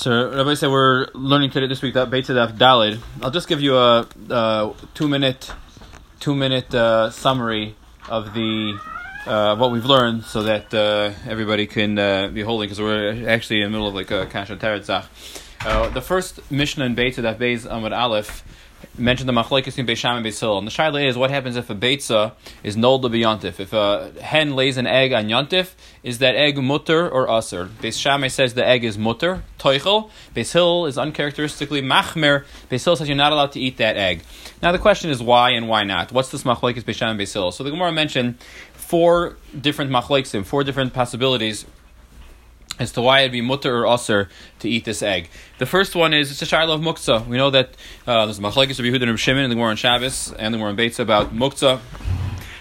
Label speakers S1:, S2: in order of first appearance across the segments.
S1: So Rabbi said we're learning today this week that Beit Daf Dalid. I'll just give you a, a two minute two minute uh, summary of the uh, what we've learned, so that uh, everybody can uh, be holding because we're actually in the middle of like a Kasha Teretzach. Uh, the first Mishnah in Beit Daf Beis Amud Aleph mentioned the machlekes in Beisham and Beisil. And the shaila is what happens if a beitza is nulled to yontif. If a hen lays an egg on yontif, is that egg mutter or aser? Beis says the egg is mutter, toichel. Beisil is uncharacteristically machmer. Beisil says you're not allowed to eat that egg. Now the question is why and why not? What's this machlekes Beisham and Beisil? So the Gemara mentioned four different machlekesim, four different possibilities as to why it'd be mutter or aser to eat this egg. The first one is it's a shiloh of muktzah. We know that uh, there's a machlekes of Yehuda and Shimon and the Gemara on Shabbos and the Gemara on Beitza about muktzah.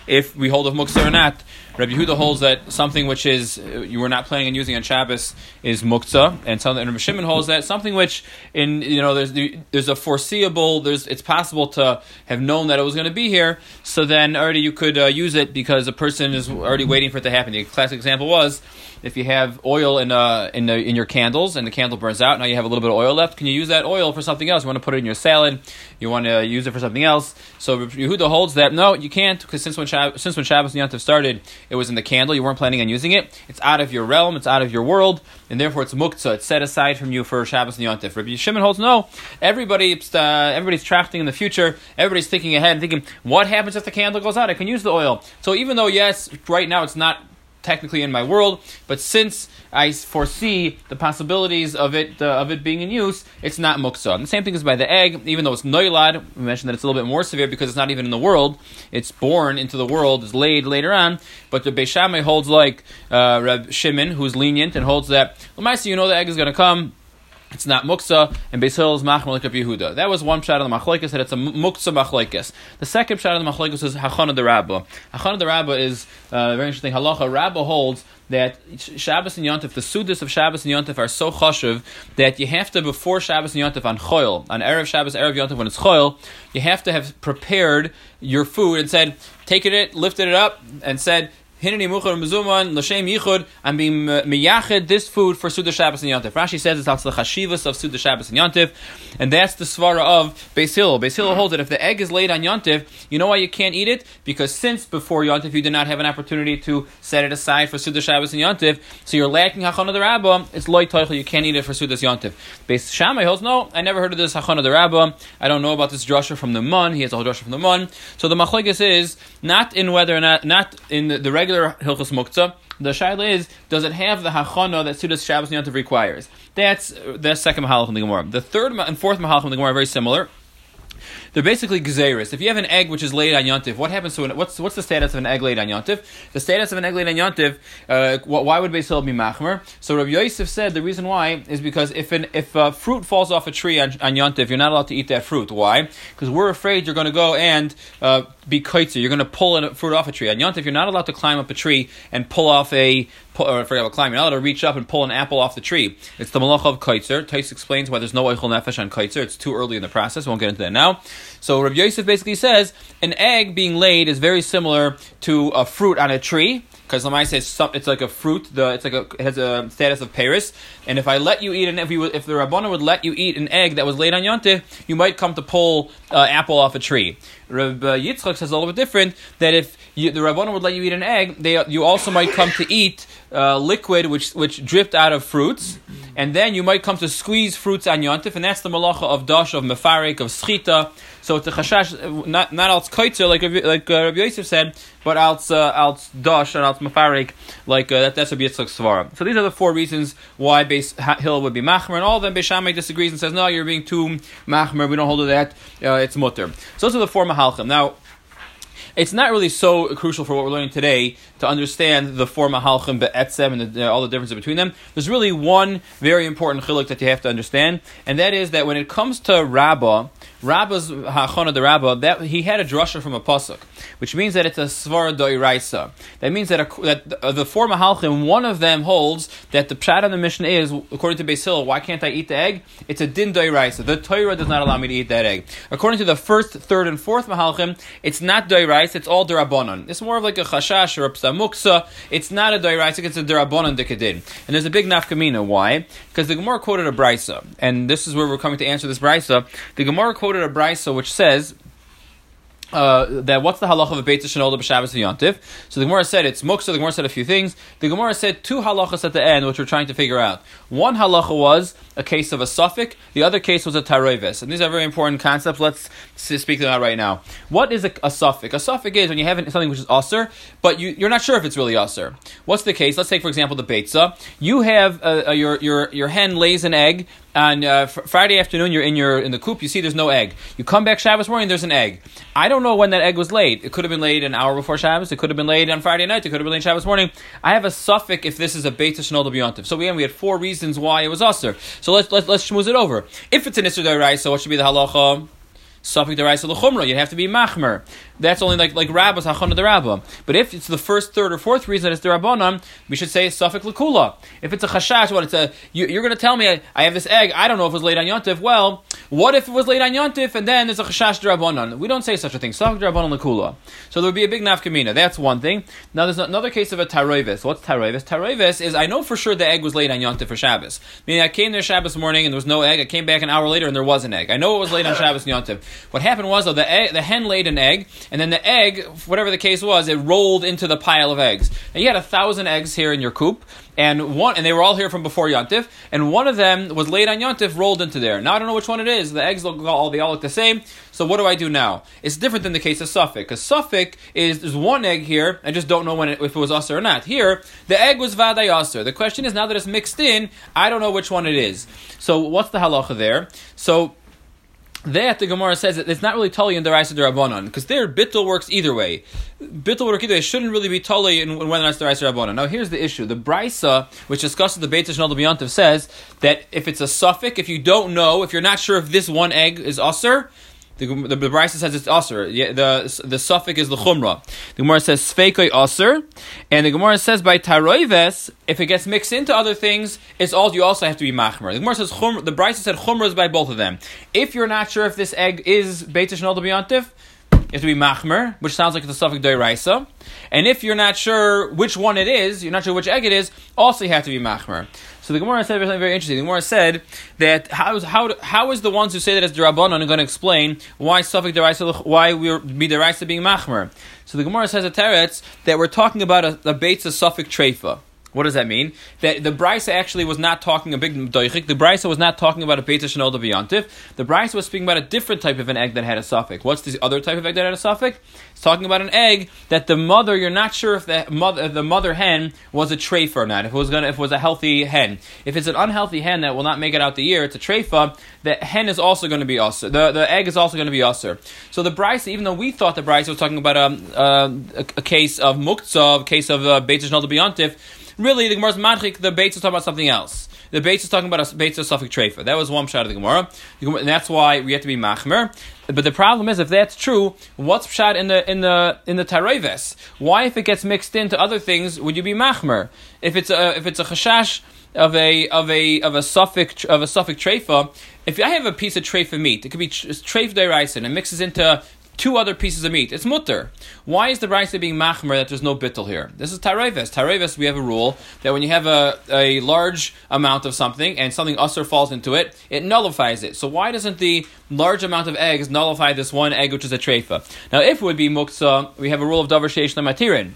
S1: If we hold of muktzah or not, Rabbi Yehuda holds that something which is uh, you were not planning on using on Shabbos is muktzah, and something and Rabbi Shimon holds that something which in you know there's there's a foreseeable there's it's possible to have known that it was going to be here, so then already you could uh, use it because a person is already waiting for it to happen. The classic example was if you have oil in uh, in, the, in your candles and the candle burns out, now you have a little bit of oil left. Can you use that oil for something else? You want to put it in your salad. You want to use it for something else. So Yehuda holds that no, you can't because since when since when Shabbos and Yantav started, it was in the candle. You weren't planning on using it. It's out of your realm. It's out of your world, and therefore it's muktzah. It's set aside from you for Shabbos and Yantav. Rabbi Shimon holds no. Everybody, uh, everybody's tracting in the future. Everybody's thinking ahead and thinking, what happens if the candle goes out? I can use the oil. So even though yes, right now it's not technically in my world, but since I foresee the possibilities of it uh, of it being in use, it's not muksa. And the same thing is by the egg, even though it's noilad. We mentioned that it's a little bit more severe because it's not even in the world; it's born into the world, is laid later on. But the Beishamay holds like uh, Reb Shimon, who's lenient and holds that. Lamaisa, you know the egg is going to come it's not muksa, and Beis Hillel is Yehuda. That was one shot of the machlekes, that it's a muksa machlekes. The second shot of the machlekes is hachana de rabba. Hachana de rabba is uh, very interesting. Halacha Rabba holds that Shabbos and Yontif, the sudas of Shabbos and Yontif are so chashuv that you have to before Shabbos and Yontif on choil, on erev Shabbos, erev Yontif when it's choil, you have to have prepared your food and said, taken it, lifted it up, and said, Hinani Muchar Mezuman L'Shem Yichud. I'm being miyached this food for Suda Shabbos and Yontif. Rashi says it's out the chashivas of Suda Shabbos and Yontif, and that's the svara of Beis Hillel. Beis Hillel holds that if the egg is laid on Yontif, you know why you can't eat it? Because since before Yontif you did not have an opportunity to set it aside for Suda Shabbos and Yontif, so you're lacking Hachana the Rabbah. It's loy toichel. You can't eat it for Sudas Yontif. Beis Shammai holds no. I never heard of this Hachana the Rabbah. I don't know about this drasha from the Mun. He has a whole drasha from the Mun. So the machlekes is not in whether or not not in the, the regular regular Hilchos Muktzah. The shaila is, does it have the hachana that Sudas Shabbos Yantav requires? That's the second mahalach in the Gemara. The third and fourth mahalach in the Gemara are very similar. They're basically gezeris. If you have an egg which is laid on yontif, what happens to it? What's what's the status of an egg laid on yontif? The status of an egg laid on yontif. Uh, why would Beis be machmer? So Rabbi Yosef said the reason why is because if an if a fruit falls off a tree on, on yontif, you're not allowed to eat that fruit. Why? Because we're afraid you're going to go and uh, be kaitzer. You're going to pull a fruit off a tree on yontif. You're not allowed to climb up a tree and pull off a or forget about climbing. You're not allowed to reach up and pull an apple off the tree. It's the malach of kaitzer. Tais explains why there's no eichel nefesh on kaitzer. It's too early in the process. We won't get into that now. So Rabbi Yosef basically says an egg being laid is very similar to a fruit on a tree because Lamai says it's like a fruit. The it's like a it has a status of Paris. And if I let you eat an if you if the Rabbana would let you eat an egg that was laid on Yontif, you might come to pull uh, apple off a tree. Rabbi Yitzchak says a little bit different that if you, the Rabbana would let you eat an egg, they you also might come to eat uh, liquid which which dripped out of fruits and then you might come to squeeze fruits on yontif, and that's the malacha of dash, of mefarik, of schita. So it's a chashash, not not als kaitzer like like uh, Rabbi Yosef said, but als uh, dash and als mefarik like uh, that. That's Rabbi Yitzchak svara. So these are the four reasons why Beis Hill would be machmer, and all of them Beishamai disagrees and says no, you're being too machmer. We don't hold to that. Uh, it's mutter. So those are the four mahalchim. Now it's not really so crucial for what we're learning today to understand the four mahalchim be'etzem and the, uh, all the differences between them. There's really one very important chiluk that you have to understand, and that is that when it comes to Rabbah, Rabba's hachana the Rabbah, that he had a drasha from a pasuk, which means that it's a svara doiraisa. That means that, a, that the, uh, the four mahalchim, one of them holds that the pshat on the mission is, according to Basil, why can't I eat the egg? It's a din doiraisa. The Torah does not allow me to eat that egg. According to the first, third, and fourth mahalchim, it's not doiraisa it's all derabonon. It's more of like a chashash or a psamuksa. It's not a deraisa, it's a derabonon dikadin. And there's a big nafkamina. Why? Because the Gemara quoted a brisa, and this is where we're coming to answer this brisa. The Gemara quoted a brisa which says uh, that what's the halacha of a beit shenola b'Shabbos Yontif? So the Gemara said it's muksa. The Gemara said a few things. The Gemara said two halachas at the end, which we're trying to figure out. One halacha was a case of a suffix. The other case was a tarevis. And these are very important concepts. Let's speak them out right now. What is a, a suffix? A suffix is when you have something which is usr, but you, are not sure if it's really usr. What's the case? Let's take, for example, the beitza. You have uh, uh, your, your, your hen lays an egg on uh, Friday afternoon, you're in your in the coop. You see there's no egg. You come back Shabbos morning. There's an egg. I don't know when that egg was laid. It could have been laid an hour before Shabbos. It could have been laid on Friday night. It could have been laid Shabbos morning. I have a suffix if this is a beit shnol b'yontiv. So again, we had four reasons why it was usher. So let's let's let's schmooze it over. If it's an isser so what should be the halacha? Suffix deraisa l'chumra. You'd have to be machmer. That's only like like rabbis hachana the rabba. But if it's the first, third, or fourth reason that it's derabanan, we should say suffix l'kula. If it's a chashash, what it's a you, are going to tell me I, I, have this egg. I don't know if it was laid on yontif. Well, what if it was laid on yontif and then there's a chashash derabanan? We don't say such a thing. Suffix derabanan l'kula. So there would be a big nafkamina. That's one thing. Now there's another case of a taroivis. What's taroivis? Taroivis is I know for sure the egg was laid on yontif for Shabbos. Meaning I came there Shabbos morning and there was no egg. I came back an hour later and there was an egg. I know it was laid on Shabbos yontif. What happened was though the egg, the hen laid an egg and then the egg, whatever the case was, it rolled into the pile of eggs. And you had a thousand eggs here in your coop, and one, and they were all here from before Yontif, and one of them was laid on Yontif, rolled into there. Now I don't know which one it is. The eggs look all they all look the same. So what do I do now? It's different than the case of suffix, because suffix is there's one egg here. I just don't know when it, if it was usher or not. Here, the egg was vaday usher. The question is now that it's mixed in, I don't know which one it is. So what's the halacha there? So that the Gemara says that it's not really tali in the Raisa Rabbanon because their bittul works either way. Bittul work either way. Shouldn't really be tali in whether or not it's the Raisa. Now here's the issue: the Brisa, which discusses the Beit Shnal B'Yantiv, says that if it's a suffix, if you don't know, if you're not sure if this one egg is usher, the, the, the Brisa says it's aser. The, the, the suffix is the chumrah. The Gemara says sfeikoi aser, and the Gemara says by taroives, if it gets mixed into other things, it's all you also have to be machmer. The Gemara says chumrah. The Brisa said chumrah is by both of them. If you're not sure if this egg is beitish nol b'yantif, you have to be machmer, which sounds like a suffix doiraisa. And if you're not sure which one it is, you're not sure which egg it is, also you have to be machmer. So the Gemara said something very interesting. The Gemara said that how how how is the ones who say that it's derabanan going to explain why suffix deraisa why we're be deraisa being machmer? So the Gemara says at Teretz that we're talking about a, a Bates suffix treifa. What does that mean? That the Brisa actually was not talking a big doichik. The Brisa was not talking about a beta shenol deviyantiv. The Brisa was speaking about a different type of an egg that had a suffix. What's the other type of egg that had a suffix? It's talking about an egg that the mother, you're not sure if the mother, if the mother hen was a treifa or not. If it was gonna, if it was a healthy hen. If it's an unhealthy hen that will not make it out the year, it's a treifa. The hen is also going to be usher. The, the egg is also going to be usher. So the Brisa, even though we thought the Brisa was talking about um, uh, a, a, case of muktzah, a case of uh, beta shenol deviyantiv, Really, the Gemara's madchik, the Bates is talking about something else. The Bates is talking about a Bates of Suffolk Trefa. That was one shot of the Gemara. And that's why we have to be machmer. But the problem is, if that's true, what's pshat in the in the in the tareves? Why, if it gets mixed into other things, would you be machmer? If it's a if it's a chashash of a of a of a suffix of a suffix treifa, if I have a piece of treifa meat, it could be treif deiraisa and it mixes into two other pieces of meat. It's mutter. Why is the Raisa being machmer that there's no bittel here? This is tareves. Tareves, we have a rule that when you have a, a large amount of something and something usher falls into it, it nullifies it. So why doesn't the large amount of eggs nullify this one egg, which is a treifa? Now, if it would be muksa, we have a rule of davar sheish matirin.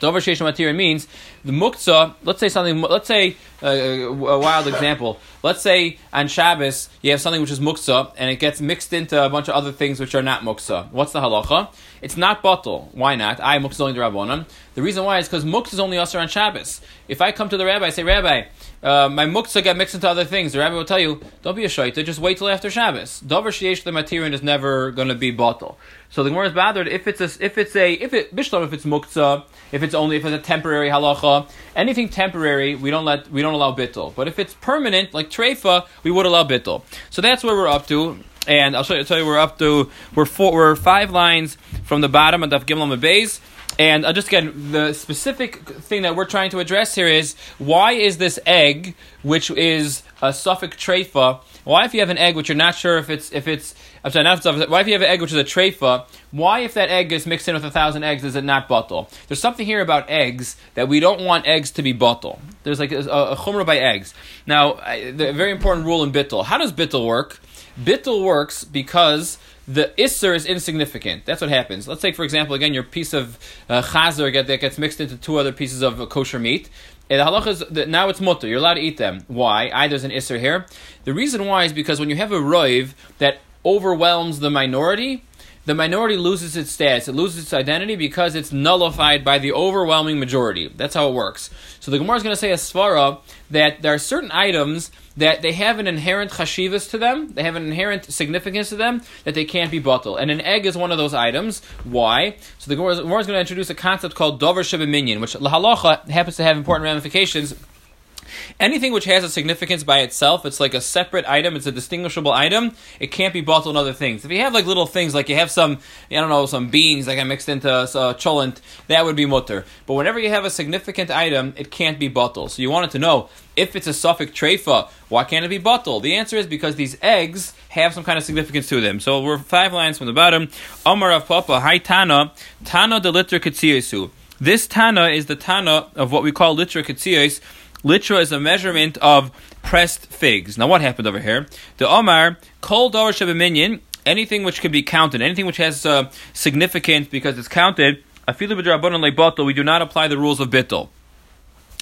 S1: Davar sheish matirin means the muktzah, let's say something, let's say uh, a wild example. Let's say on Shabbos you have something which is muktzah and it gets mixed into a bunch of other things which are not muktzah. What's the halacha? It's not bottle. Why not? I'm muktzah only the rabbanon. The reason why is because muktzah is only usher on Shabbos. If I come to the rabbi, I say, Rabbi, uh, my muktzah got mixed into other things. The rabbi will tell you, don't be a shaita, just wait till after Shabbos. Dover sheyesh the material is never going to be bottle. So the Gemara is bothered if it's a, if it's a if it bishlam if it's muktzah if it's only if it's a temporary halacha anything temporary we don't let we don't allow bittul but if it's permanent like treifa we would allow bittul so that's where we're up to and I'll show you, tell you we're up to we're four we're five lines from the bottom of Daf Gimel Beis And uh, just again, the specific thing that we're trying to address here is why is this egg, which is a suffix treifa, why if you have an egg which you're not sure if it's if it's I'm sorry, not why if you have an egg which is a treifa, why if that egg is mixed in with a thousand eggs is it not bottle? There's something here about eggs that we don't want eggs to be bottle. There's like a, a by eggs. Now, the very important rule in bittel. How does bittel work? Bittel works because the isser is insignificant. That's what happens. Let's take, for example, again, your piece of uh, chazer get, that gets mixed into two other pieces of uh, kosher meat. And the halacha is that now it's mutter. You're allowed to eat them. Why? I there's an isser here. The reason why is because when you have a roiv that overwhelms the minority, the minority loses its status. It loses its identity because it's nullified by the overwhelming majority. That's how it works. So the Gemara is going to say a svara that there are certain items that they have an inherent chashivas to them, they have an inherent significance to them that they can't be bottled. And an egg is one of those items. Why? So the Gemara is going to introduce a concept called dover minyan, which lahalacha happens to have important ramifications Anything which has a significance by itself, it's like a separate item, it's a distinguishable item, it can't be bottled in other things. If you have like little things, like you have some, I don't know, some beans like I mixed into uh, cholent, that would be mutter. But whenever you have a significant item, it can't be bottled. So you wanted to know, if it's a suffix treifa, why can't it be bottled? The answer is because these eggs have some kind of significance to them. So we're five lines from the bottom. Omar Rav Papa, Hi Tana, Tana de liter This Tana is the Tana of what we call liter katsiyos, Litra is a measurement of pressed figs. Now, what happened over here? The Omar, Kol Dor Minyan, anything which can be counted, anything which has uh, significance because it's counted, Afilu B'drabanon we do not apply the rules of Bittel.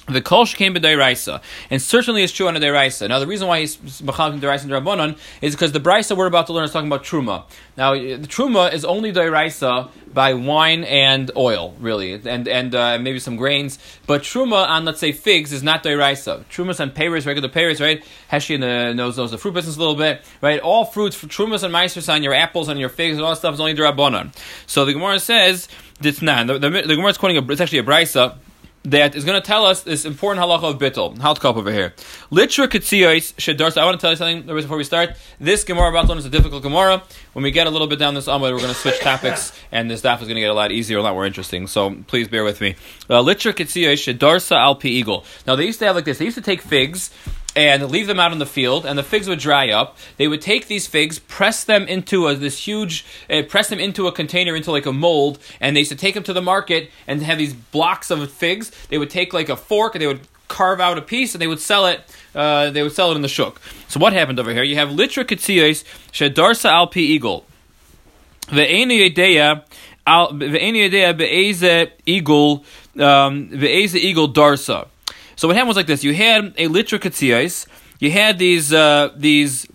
S1: The kolsh came b'dayraisa, and certainly it's true on a dayraisa. Now, the reason why he's machal dayraisa and rabbanon is because the brisa we're about to learn is talking about truma. Now, the truma is only dayraisa by wine and oil, really, and and uh, maybe some grains. But truma on let's say figs is not dayraisa. Trumas on pears, regular pears, right? Heshi knows knows the fruit business a little bit, right? All fruits, for trumas and meisters on your apples and your figs and all that stuff is only rabbanon. So the Gemara says it's not. The, the, the Gemara is quoting a, it's actually a brisa that is going to tell us this important halacha of bittel. Halt cup over here. Litra katsiyos shedarsa. I want to tell you something before we start. This Gemara about is a difficult Gemara. When we get a little bit down this Amud, we're going to switch topics, and this daf is going to get a lot easier, a lot more interesting. So please bear with me. Uh, Litra katsiyos shedarsa alpi eagle. Now they used to have like this. They used to take figs and leave them out in the field, and the figs would dry up. They would take these figs, press them into a, this huge, uh, press them into a container, into like a mold, and they used to take them to the market and have these blocks of figs. They would take like a fork and they would carve out a piece and they would sell it. Uh, they would sell it in the shuk. So what happened over here? You have litra katsiyos shedarsa alpi eagle. Ve'eni yedeya ve'eni yedeya eagle um, ve'eze eagle darsa. So what happened was like this: you had a litra katsiyos, you had these uh, these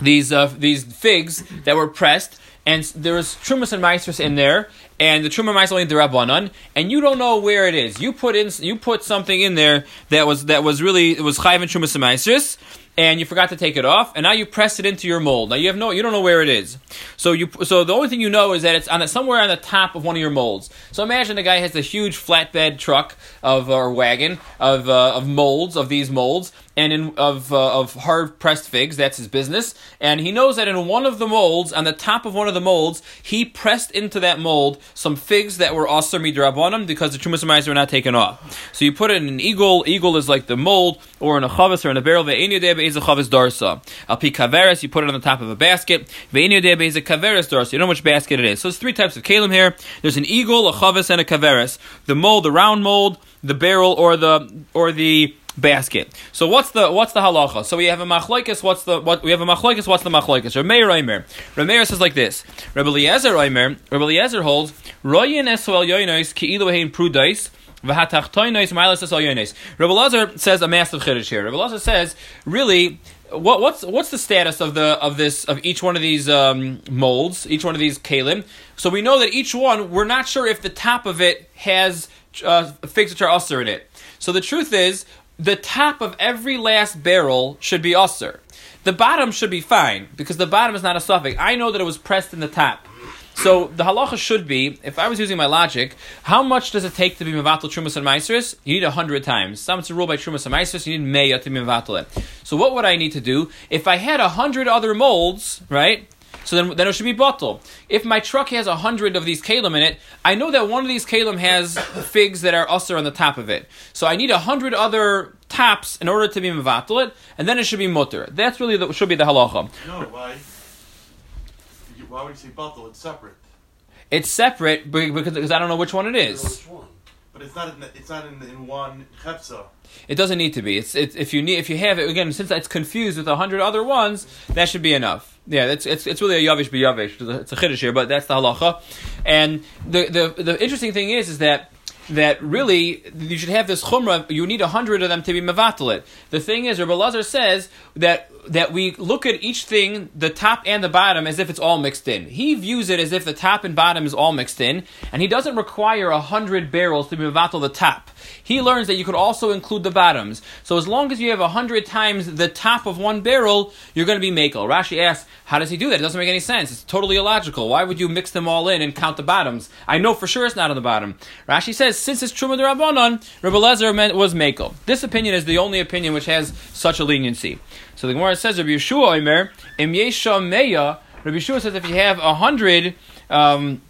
S1: these uh, these figs that were pressed, and there was trumas and meisters in there, and the truma meister only derabanan, and you don't know where it is. You put in you put something in there that was that was really it was chayv and trumas and meisters, and you forgot to take it off, and now you press it into your mold. Now you have no, you don't know where it is. So you, so the only thing you know is that it's on a, somewhere on the top of one of your molds. So imagine a guy has a huge flatbed truck of or wagon of uh, of molds of these molds, and in, of uh, of hard pressed figs. That's his business, and he knows that in one of the molds, on the top of one of the molds, he pressed into that mold some figs that were aser midrabanim because the trumas were not taken off. So you put it in an eagle. Eagle is like the mold, or in a chavis or in a barrel is a chavis darsa. Alpi kaveres, you put it on the top of a basket. Ve'inu is a kaveres darsa. You know which basket it is. So there's three types of kalim here. There's an eagle, a chavis, and a kaveres. The mold, the round mold, the barrel, or the or the basket. So what's the what's the halacha? So we have a machlokes. What's the what we have a machlokes? What's the machlokes? Rameir Reimer. Rameir says like this. Rabbi Eliezer Reimer. Rabbi Eliezer holds royin esol yoinos ki ilu hein prudais. Rabbi Lazar says a massive chiddush here. Rabbi Lazar says, really, what, what's what's the status of the of this of each one of these um, molds, each one of these kalim? So we know that each one, we're not sure if the top of it has uh, figs which in it. So the truth is, the top of every last barrel should be usher. The bottom should be fine because the bottom is not a suffix. I know that it was pressed in the top. So the halacha should be, if I was using my logic, how much does it take to be mevatel trumas and meisers? You need a hundred times. Some it's a rule by trumas and meisers. You need meya to be mevatel it. So what would I need to do if I had a hundred other molds, right? So then, then it should be bottle. If my truck has a hundred of these kalim in it, I know that one of these kalim has figs that are usser on the top of it. So I need a hundred other taps in order to be mevatel it, and then it should be mutter. That's really the, should be the halacha.
S2: No, why? Why would you say bottle? It's separate.
S1: It's separate because, because I don't know which one it is.
S3: which one?
S2: But it's not in the, it's not in, in one chepsa.
S1: It doesn't need to be. It's, it's if you need if you have it again since it's confused with a hundred other ones, that should be enough. Yeah, it's it's, it's really a yavish biyavish. It's a chiddush here, but that's the halacha. And the, the the interesting thing is is that that really you should have this chumrah. You need a hundred of them to be mevatel it. The thing is, Rabbi Lazar says that that we look at each thing, the top and the bottom, as if it's all mixed in. He views it as if the top and bottom is all mixed in, and he doesn't require a hundred barrels to be mevatel the top. He learns that you could also include the bottoms. So as long as you have a hundred times the top of one barrel, you're going to be makel. Rashi asks, how does he do that? It doesn't make any sense. It's totally illogical. Why would you mix them all in and count the bottoms? I know for sure it's not on the bottom. Rashi says, since it's truma Rabbanon, Rabbi Lezer was makel. This opinion is the only opinion which has such a leniency. So the Gemara says, Rabbi Yeshua Omer, Im Yesha Meya, Rabbi Yeshua says if you have a hundred, um,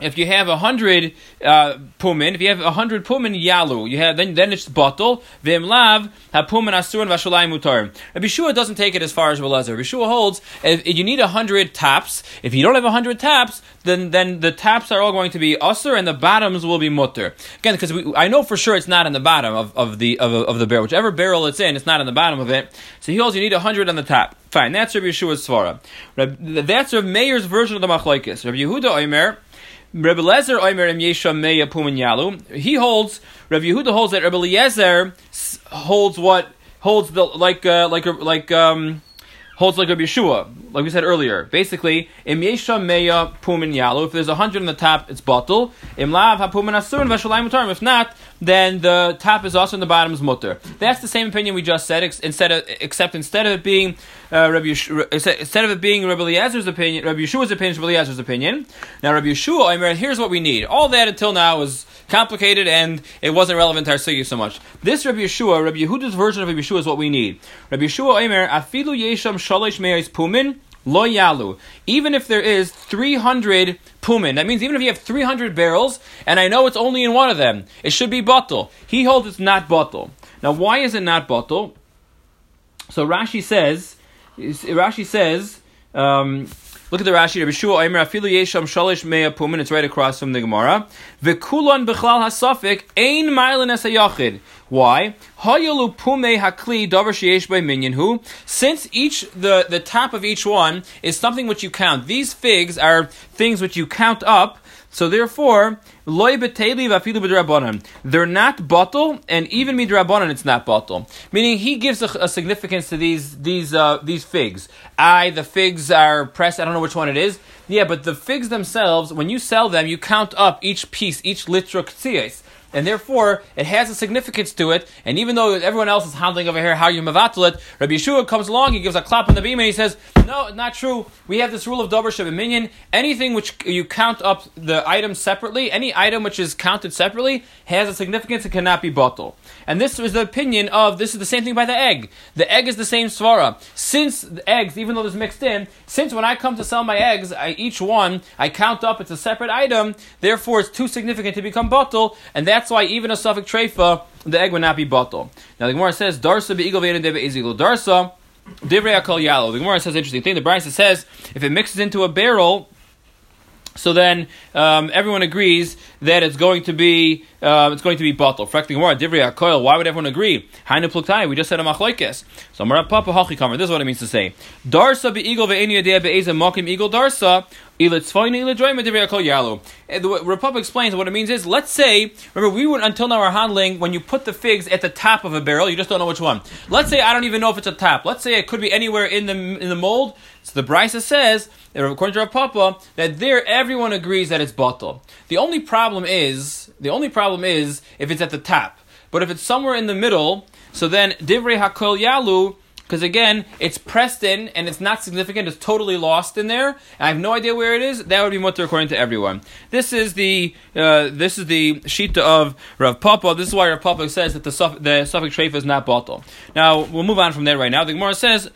S1: if you have a hundred uh, pumin, if you have a hundred pumin yalu, you have then then it's bottle. Vim lav ha pumin asurin vashalayim mutar. Rabbi Shua doesn't take it as far as Belezer. Rabbi Shua holds if, if you need a hundred taps. If you don't have a hundred taps, then then the taps are all going to be usr and the bottoms will be mutter. Again, because I know for sure it's not in the bottom of, of the of, of the barrel. Whichever barrel it's in, it's not in the bottom of it. So he holds you need a hundred on the top. Fine, that's Rabbi Yeshua's svara. That's Rabbi Meir's version of the machlokes. Rabbi Yehuda Omer. Rabbi Lezer Omer Em Yesha Meya Pumin Yalu. He holds. Rabbi Yehuda holds that Rabbi Eliezer holds what holds the like uh, like like um holds like Rabbi Yeshua, like we said earlier. Basically, Im Yesha Meya Pumin Yalu. If there's a hundred on the top, it's bottle. Im Lav HaPumin Asurin Vashalayim Mutarim. If not, then the top is also and the bottom is mutter. That's the same opinion we just said. Instead of except instead of it being uh, Rabbi Yesh- instead of it being Rabbi Eliezer's opinion, Rabbi Yeshua's opinion, Rabbi Eliezer's opinion. Now Rabbi Yeshua, I mean, here's what we need. All that until now was complicated and it wasn't relevant to our sugya so much. This Rabbi Yeshua, Rabbi Yehuda's version of Rabbi Yeshua is what we need. Rabbi Yeshua Omer, Afilu Yesham Shalish Pumin. Lo yalu. Even if there is 300 pumin, that means even if you have 300 barrels, and I know it's only in one of them, it should be bottle. He holds it's not bottle. Now, why is it not bottle? So Rashi says, Rashi says, um, look at the Rashi. Rabbi Shua Omer Afilu Yesham Shalish Mea. It's right across from the Gemara. V'kulon b'chlal hasafik ein mailen es hayachid. Why? Hayalu pume hakli davar sheyesh by minyanhu. Since each the the top of each one is something which you count. These figs are things which you count up. So therefore, loy vafilu. They're not bottle, and even midrabanan, it's not bottle. Meaning, he gives a, a significance to these these uh, these figs. I the figs are pressed. I don't know which one it is. Yeah, but the figs themselves, when you sell them, you count up each piece, each litra ktzias. And therefore, it has a significance to it. And even though everyone else is handling over here how you mevatel it, Rabbi Yeshua comes along, he gives a clap on the beam, and he says, "No, not true. We have this rule of davar minyan. Anything which you count up the items separately, any item which is counted separately, has a significance and cannot be bottle." And this was the opinion of this is the same thing by the egg. The egg is the same svara. Since the eggs, even though it's mixed in, since when I come to sell my eggs, I, each one I count up, it's a separate item. Therefore, it's too significant to become bottle, and that's why even a suffix treifa, the egg would not be bottle. Now the Gemara says, "Darsa beigel debe ezigel darsa." Divrei akol yalo. The Gemara says interesting thing. The Brisa says if it mixes into a barrel, so then um, everyone agrees that it's going to be uh, it's going to be bottle. Frak the Gemara, Divrei Akoil. Why would everyone agree? Hainu pluktai. We just said a machlokes. So Amar Papa. This is what it means to say. Darsa beigel ve'eni yadeh be'ezem makim eagle darsa. The Republic explains what it means is, let's say, remember we would until now are handling when you put the figs at the top of a barrel, you just don't know which one. Let's say I don't even know if it's a top. Let's say it could be anywhere in the in the mold. So the Brisa says, according to Rav Papa, that there everyone agrees that it's bottle. The only problem is the only problem is if it's at the top. But if it's somewhere in the middle, so then divrei hakol yalu because again, it's pressed in and it's not significant. It's totally lost in there. I have no idea where it is. That would be mutter according to everyone. This is the uh, this is the shita of Rav Papa. This is why Rav Papa says that the suff- the suffix treifa is not bottle. Now we'll move on from there right now. The Gemara says.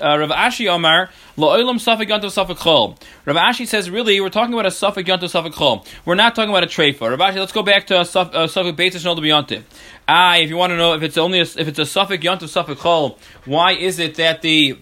S1: Uh, Rav Ashi Omar, Lo'ilam Safik Yontav Safik Chol. Rav Ashi says, really, we're talking about a Safik Yontav Safik Chol. We're not talking about a treifa. Rav Ashi, let's go back to a Safik uh, Shnol Yontav. Ah, if you want to know if it's only a, if it's a Safik Yontav Safik Chol, why is it that the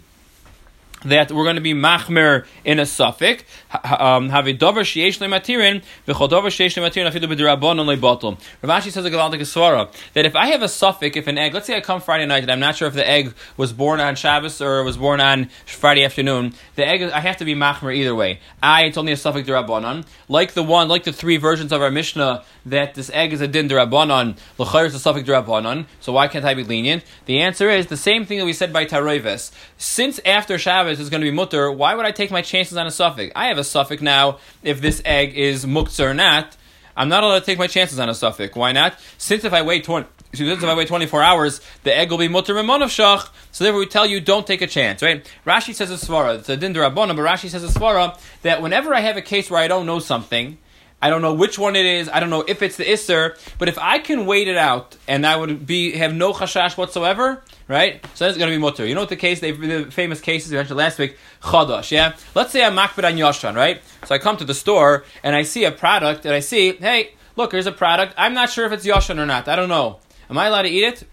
S1: that we're going to be machmer in a suffix. Um, have a dover sheyesh lematirin v'chol dover sheyesh lematirin afidu b'dirabonon lebatum. Rav Ashi says a gavaldik svara that if I have a suffix, if an egg, let's say I come Friday night and I'm not sure if the egg was born on Shabbos or was born on Friday afternoon, the egg I have to be machmer either way. I it's only a suffix dirabonon, like the one, like the three versions of our Mishnah that this egg is a din dirabonon, l'chayr is a suffix dirabonon. So why can't I be lenient? The answer is the same thing that we said by Taroives. Since after Shabbos is going to be mutter, why would I take my chances on a suffix? I have a suffix now if this egg is muktzah or not. I'm not allowed to take my chances on a suffix. Why not? Since if I wait 20, since if I wait 24 hours, the egg will be mutter of shach. So therefore, we tell you don't take a chance, right? Rashi says a svara. It's a din but Rashi says a svara that whenever I have a case where I don't know something, I don't know which one it is. I don't know if it's the Isser. But if I can wait it out and I would be have no chashash whatsoever, right? So that's going to be mutter. You know what the case? They, the famous cases we mentioned last week. Chadash. Yeah. Let's say I'm makbid on yashan, right? So I come to the store and I see a product and I see, hey, look, here's a product. I'm not sure if it's yashan or not. I don't know. Am I allowed to eat it?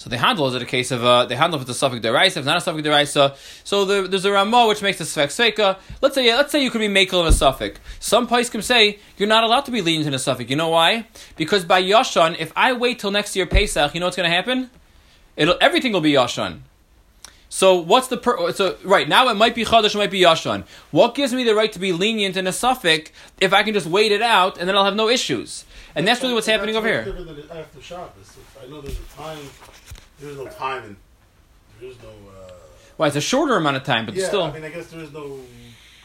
S1: So they handle is it a case of uh, they handle if it's a suffix deraisa, if not a suffix deraisa. So the, there's a Ramah which makes a sfek sveka. Let's say let's say you could be makel of a suffix. Some can say you're not allowed to be lenient in a suffix. You know why? Because by yashan, if I wait till next year Pesach, you know what's going to happen? It'll everything will be yashan. So what's the per- so right now it might be chadash, it might be yashan. What gives me the right to be lenient in a suffix if I can just wait it out and then I'll have no issues? And that's really what's happening over here.
S2: I know there's a time there is no time and there is no. Uh,
S1: well, it's a shorter amount of time, but
S2: yeah,
S1: still.
S2: I mean, I guess there is no.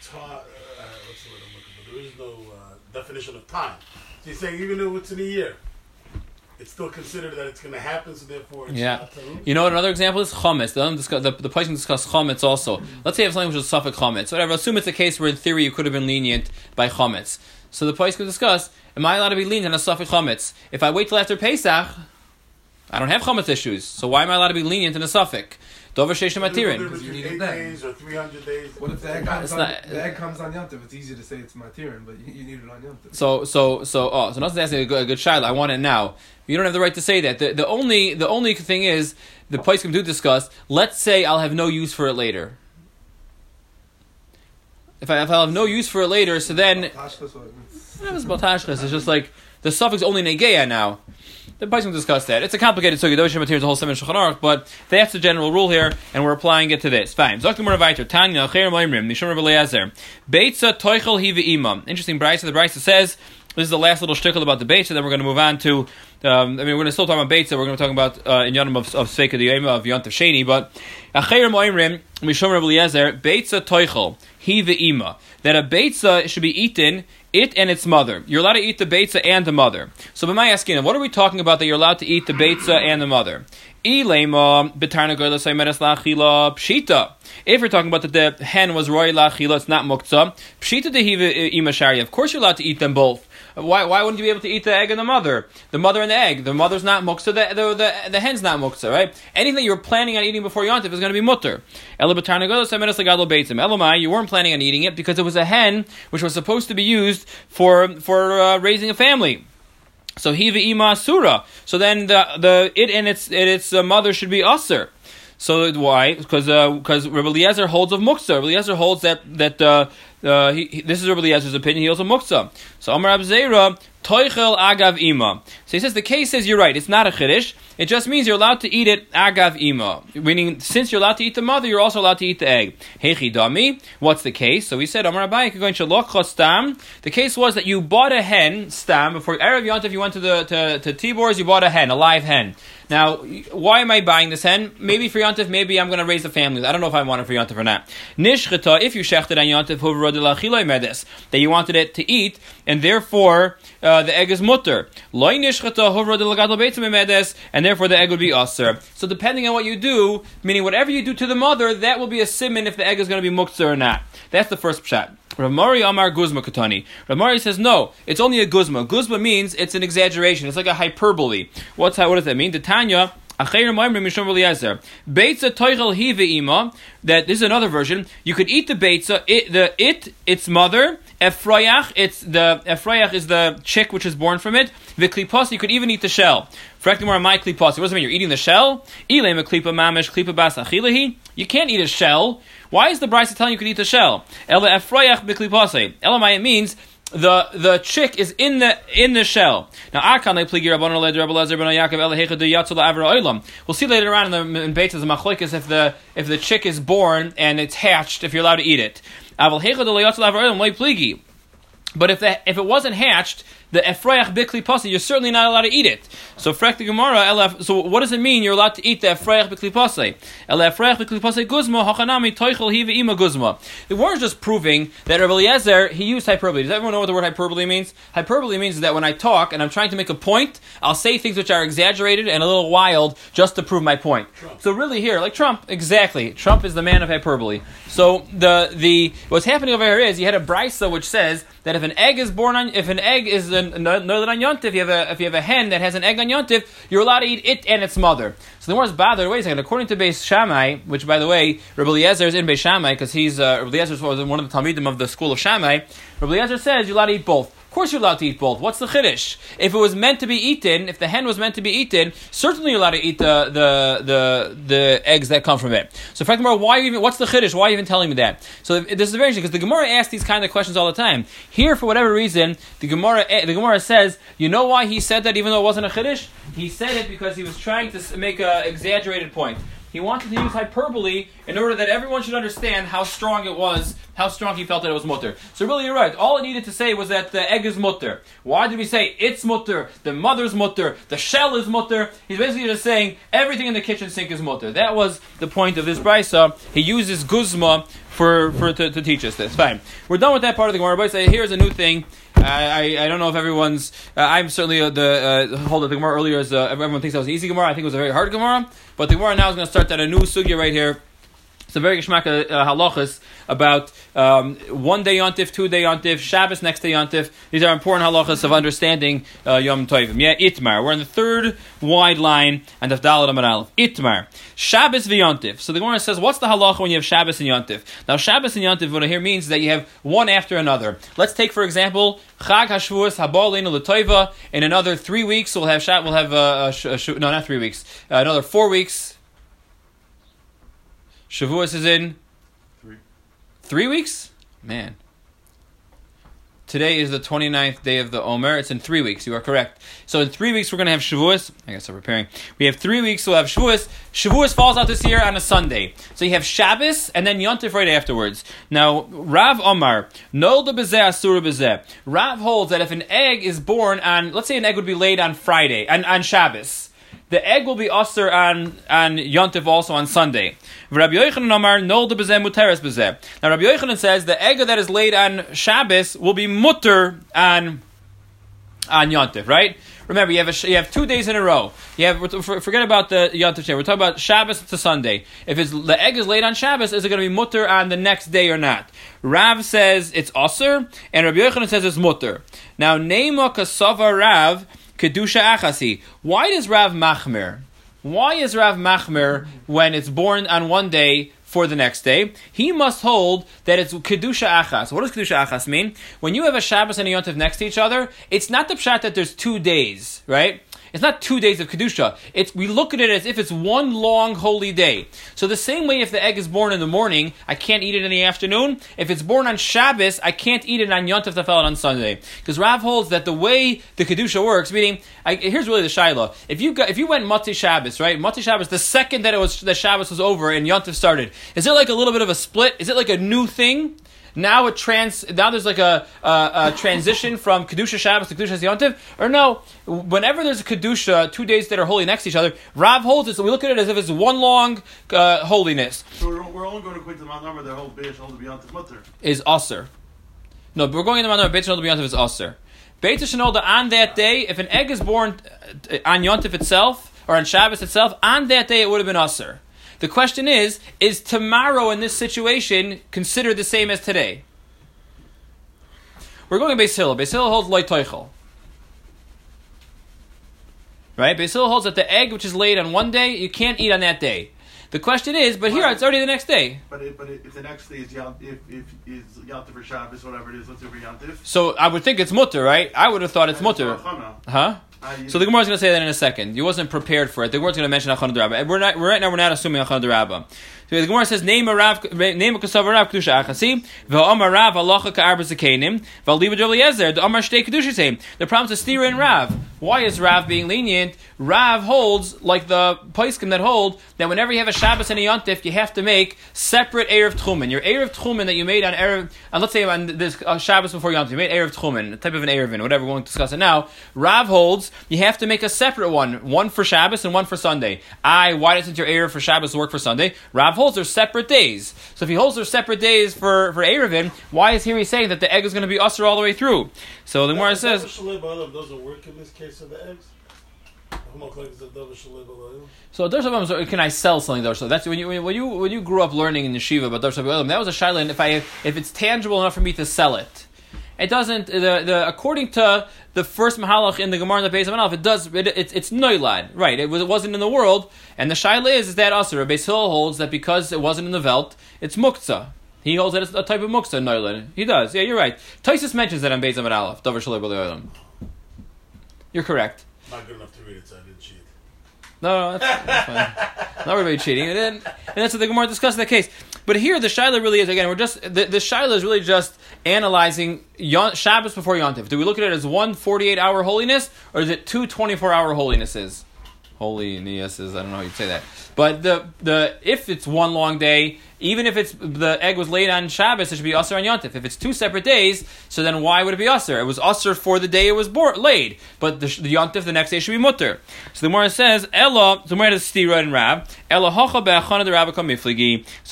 S2: Ta- uh, what's the word I'm looking for? There is no uh, definition of time. So you're saying even though it's in a year, it's still considered that it's going to happen, so therefore it's
S1: yeah. You know what another example is chametz. The discuss, the, the place can discuss chametz also. Let's say you have something which is suffix chametz. Whatever. Assume it's a case where in theory you could have been lenient by chametz. So the place can discuss: Am I allowed to be lenient on a suffix chametz? If I wait till after Pesach, I don't have chametz issues, so why am I allowed to be lenient in a suffix? Dover sheish matirin.
S2: Because you need it days or three hundred days.
S3: What if the egg comes, on, not, the egg comes on yontif? It's easy to say it's matirin, but you, you, need it on yontif.
S1: So so so oh so nothing's asking a good, a good I want it now. You don't have the right to say that. The, the only the only thing is the place can do discuss. Let's say I'll have no use for it later. If I if I'll have no use for it later, so then. It's just like the suffix is only negeya now. The Paisim discuss that. It's a complicated sugi. Those materials the whole seven shulchan but that's the general rule here, and we're applying it to this. Fine. Zok Gemara Vayter Tanya Cher Moimrim Nishum Rabbi Eliezer Beitza Toichel Hiva Ima. Interesting. Brisa. The Brisa says this is the last little shtickle about the Beitza. Then we're going to move on to. Um, I mean, we're going to still talk about Beitza. We're going to talk about uh, in Yonam of, of Sveika the of Yontav Sheni, but Acher Moimrim Mishum Rabbi Eliezer Beitza Toichel Hiva Ima. That a Beitza should be eaten it and its mother. You're allowed to eat the beitza and the mother. So, am I asking, what are we talking about that you're allowed to eat the beitza and the mother? pshita. If you're talking about that the hen was roy lachila, it's not muktzah. Pshita dehiva eh, imashari. Of course, you're allowed to eat them both. Why, why wouldn't you be able to eat the egg and the mother? The mother and the egg. The mother's not muktzah, the, the, the, the hen's not muktzah, right? Anything you're planning on eating before Yontif is going to be mutter. Elamai, you weren't planning on eating it because it was a hen which was supposed to be used for, for uh, raising a family. So hiva ima surah. So then the the it and its it, its uh, mother should be usher. So why? Because because uh, Rabbi Eliezer holds of muktzah. Rabbi Eliezer holds that that uh, uh, he, he, this is Rabbi Eliezer's opinion. He holds of muktzah. So Amar Abzera toichel agav ima. So he says the case says you're right. It's not a chiddush. It just means you're allowed to eat it agav ima. Meaning since you're allowed to eat the mother, you're also allowed to eat the egg. Hechi dami. What's the case? So we said Amar Abayi going to stam. The case was that you bought a hen stam before erev yontif. You went to the to, to Tibor's. You bought a hen, a live hen. Now, why am I buying this hen? Maybe for Yontif, maybe I'm going to raise a family. I don't know if I want it for Yontif or not. Nishchata, if you shechted on Yontif, that you wanted it to eat, and therefore uh, the egg is mutter. And therefore the egg would be aser. So depending on what you do, meaning whatever you do to the mother, that will be a simon if the egg is going to be muktzah or not. That's the first pshat. Ramari Amar Guzma Katani. Ramari says no, it's only a guzma. Guzma means it's an exaggeration. It's like a hyperbole. What's that what does that mean? Ve'ima. That this is another version. You could eat the beitza. It, the it, its mother. Efrayach. It's the Efrayach is the chick which is born from it. V'klipos. You could even eat the shell. Frektimor my klipos. It mean? You're eating the shell. Ilem klipa mamish klipa bas achilahi. You can't eat a shell. Why is the brisa telling you can eat the shell? Ela efrayach b'klipose. Elamai means the the chick is in the in the shell. Now Akan pligi Rabbanon Led Rabbi Lezer Ben Yaakov Elahecha de Yatzul Avra Olam. We'll see later on in the in Beit of Machlokes if the if the chick is born and it's hatched if you're allowed to eat it. But if the, if it wasn't hatched, the efrayach bikli pasi, you're certainly not allowed to eat it. So frek the Gemara, so what does it mean you're allowed to eat the efrayach bikli pasi? El efrayach bikli pasi guzma, hachanami toichel hiva ima guzma. The word is just proving that Rabbi Eliezer, he used hyperbole. Does everyone know what the word hyperbole means? Hyperbole means that when I talk and I'm trying to make a point, I'll say things which are exaggerated and a little wild just to prove my point.
S2: Trump.
S1: So really here, like Trump, exactly. Trump is the man of hyperbole. So the the what's happening over here is you had a brisa which says that if an egg is born on, if an egg is an, another on yontif, you have a if you have a hen that has an egg on yontif, you're allowed to eat it and its mother. So the more is bothered. Wait a second. According to Beis Shammai, which by the way, Rabbi Eliezer is in Beis Shammai because he's uh, Rabbi Eliezer was one of the talmidim of the school of Shammai. Rabbi Eliezer says you're allowed to eat both. Of course, you're allowed to eat both. What's the chiddush? If it was meant to be eaten, if the hen was meant to be eaten, certainly you're allowed to eat the the the, the eggs that come from it. So, frankly, why even? What's the chiddush? Why are you even telling me that? So, this is very interesting because the Gemara asks these kind of questions all the time. Here, for whatever reason, the Gemara eh, the Gemara says, you know why he said that even though it wasn't a chiddush? He said it because he was trying to make an exaggerated point. He wanted to use hyperbole in order that everyone should understand how strong it was, how strong he felt that it was mutter. So really, you're right. All it needed to say was that the egg is mutter. Why did we say it's mutter, the mother's mutter, the shell is mutter? He's basically just saying everything in the kitchen sink is mutter. That was the point of this brisa. He uses guzma for, for to, to teach us this. Fine. We're done with that part of the Gemara. But here's a new thing. I, I, I don't know if everyone's. Uh, I'm certainly uh, the uh, hold of the Gemara earlier. As uh, everyone thinks that was an easy Gemara. I think it was a very hard Gemara. But the Gemara now is going to start at a new sugya right here. It's a very geshmak uh, halachas about um, one day yontif, two day yontif, Shabbos next day yontif. These are important halachas of understanding uh, Yom Tovim. Yeah, Itmar. We're in the third wide line and the Dalit Amar Aleph. Itmar. Shabbos v'yontif. So the Gemara says, what's the halacha when you have Shabbos and yontif? Now Shabbos and yontif, what I hear means that you have one after another. Let's take for example Chag Hashvuos Habalinu L'Toiva. In another three weeks, we'll have Shab. We'll have uh, sh- sh- no, not three weeks. Uh, another four weeks. Shavuos is in
S3: Three.
S1: three weeks? Man. Today is the 29th day of the Omer. It's in three weeks. You are correct. So in three weeks, we're going to have Shavuos. I guess I'm preparing. We have three weeks. We'll have Shavuos. Shavuos falls out this year on a Sunday. So you have Shabbos and then Yontif right afterwards. Now, Rav Omar, Nol de Bezeh Asura Bezeh. Rav holds that if an egg is born on, let's say an egg would be laid on Friday, on, on Shabbos, the egg will be usher on on Yontif also on Sunday. Rabbi Yochanan de Bezeh Muteres Bezeh. Now Rabbi Yochanan says the egg that is laid on Shabbos will be mutter on on Yontif, right? Remember, you have a, you have two days in a row. You have forget about the Yontif. We're talking about Shabbos to Sunday. If it's the egg is laid on Shabbos, is it going to be mutter on the next day or not? Rav says it's usher, and Rabbi Yochanan says it's mutter. Now, Neima Kasava Rav. Kedusha Achasi. Why does Rav Machmer? Why is Rav Machmer when it's born on one day for the next day? He must hold that it's Kedusha Achas. What does Kedusha Achas mean? When you have a Shabbos and a Yontif next to each other, it's not the pshat that there's two days, right? It's not two days of kedusha. It's we look at it as if it's one long holy day. So the same way, if the egg is born in the morning, I can't eat it in the afternoon. If it's born on Shabbos, I can't eat it on Yontif Tafel on Sunday because Rav holds that the way the kedusha works, meaning I, here's really the shaila. If you got, if you went Mati Shabbos, right? Mati Shabbos, the second that it was the Shabbos was over and Yontif started, is there like a little bit of a split? Is it like a new thing? Now it trans. Now there's like a, a, a transition from kedusha Shabbos to kedusha Yontiv, or no? Whenever there's a kedusha, two days that are holy next to each other, Rav holds it. So we look at it as if it's one long uh, holiness.
S2: So we're, we're only going to quit the Mount Number, the whole Beis Hold Beyond the Mutter.
S1: Is aser. No, but we're going in the Mount Number. Beit Shanol Beyond is aser. Beit on that day, if an egg is born uh, on Yontif itself or on Shabbos itself, on that day it would have been aser. The question is, is tomorrow in this situation considered the same as today? We're going to Beis Hillel. Beis Hillel holds loy toichel. right? Beis Hillel holds that the egg which is laid on one day, you can't eat on that day. The question is, but here it's already the next day.
S4: But it, but it, if the next day is Yom, if if is Yom or Shabbos, whatever it is, let's say for Yom Tov.
S1: So I would think it's mutter, right? I would have thought it's mutter, huh?
S4: Uh,
S1: So the Gemara is going to say that in a second. You wasn't prepared for it. The Gemara is going to mention Achon Rabba. We're not. We're right now. We're not assuming Achon Rabba. So the Gemara says, "Name a Rav, name a Kasav Rav Kedusha Achasi, ve'Amar Rav Halacha Ka'arba Zakenim, Eliezer, the Amar Shtei Kedusha same." The problem is Stira and Rav. Why is Rav being lenient? Rav holds like the Paiskim that hold that whenever you have a Shabbos and a Yontif, you have to make separate erev tchumen. Your erev tchumen that you made on erev, and let's say on this uh, Shabbos before Yontif, you made erev tchumen, a type of an erevin, whatever we won't discuss it now. Rav holds you have to make a separate one, one for Shabbos and one for Sunday. I, why doesn't your erev for Shabbos work for Sunday? Rav holds they're separate days. So if he holds they're separate days for for erevin, why is here he saying that the egg is going to be usher all the way through? So the Gemara says.
S2: Shalei doesn't work in this case of the eggs. Almost like a double
S1: So Darsha can I sell something Darsha? That's when you when you when you grew up learning in yeshiva about Darsha B'Olam, that was a shaila. and If I if it's tangible enough for me to sell it, it doesn't. The, the according to the first mahalach in the Gemara and the Beis Hamalach, it does. It, it's it's noilad, right? It was it wasn't in the world, and the shaila is is that Aser Beis Hill holds that because it wasn't in the Welt, it's muktzah. He holds that it's a type of muktzah noilad. He does. Yeah, you're right. Taisus mentions that on Beis Hamad Aleph. Davar Shalei. You're correct.
S2: Not good enough to read it, so I didn't cheat.
S1: No, no, that's, that's fine. Not really cheating, and, then, and that's what the Gemara discussed that case. But here, the shaila really is again. We're just the, the shaila is really just analyzing Yon, Shabbos before Yontif. Do we look at it as one 48 hour holiness, or is it two 24 hour holinesses? Holy is I don't know how you'd say that. But the the if it's one long day, even if it's the egg was laid on Shabbos, it should be usher on Yontif. If it's two separate days, so then why would it be usher? It was usher for the day it was laid, but the, the Yontif the next day should be mutter. So the Gemara says Ella. The Gemara has Stira and Rab. So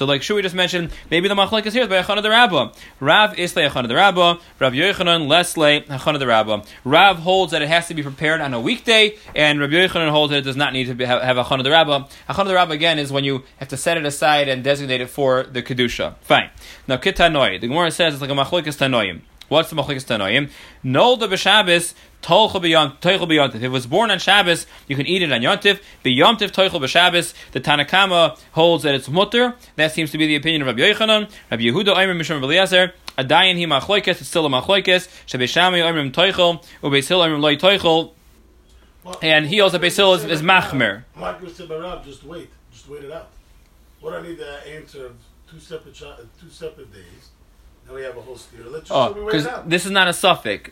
S1: like Shui just mentioned, maybe the machlek is here be'achana de Rabba. Rav isle achana de Rabba. Rav Yochanan lesle achana de Rabba. Rav holds that it has to be prepared on a weekday, and Rav Yochanan holds that it does not need to be, have, have achana de Rabba. Achana de Rabba again is when you have to set it aside and designate it for the kedusha. Fine. Now kitanoi. The Gemara says it's like a machlekes tanoim. What's the machlekes tanoim? Nolda b'Shabbos Tolcha b'yontif. If it was born on Shabbos, you can eat it on Yontif. B'yontif toichel b'Shabbos. The Tanakama holds that it's mutter. That seems to be the opinion of Rabbi Yochanan. Rabbi Yehuda Omer Mishram Eliezer. Adayin hi machloikes. It's still a machloikes. Shebeshami Omer toichel. Ubeis Hill loy toichel. And he also Beis Hill is, is machmer.
S2: Just wait. Just wait it out. What I need the answer two separate uh, two separate days. Now we have a whole steer. Let's just
S1: Oh,
S2: wait it out.
S1: this is not a suffix.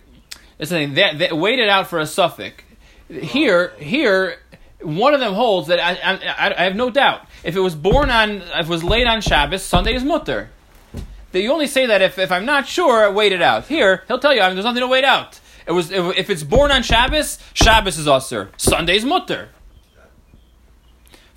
S1: It's saying that, that out for a suffix. Here, here, one of them holds that I, I, I have no doubt. If it was born on, if it was laid on Shabbos, Sunday is mutter. That you only say that if, if I'm not sure, wait it out. Here, he'll tell you I mean, there's nothing to wait out. It was if, if it's born on Shabbos, Shabbos is usher. Sunday's mutter.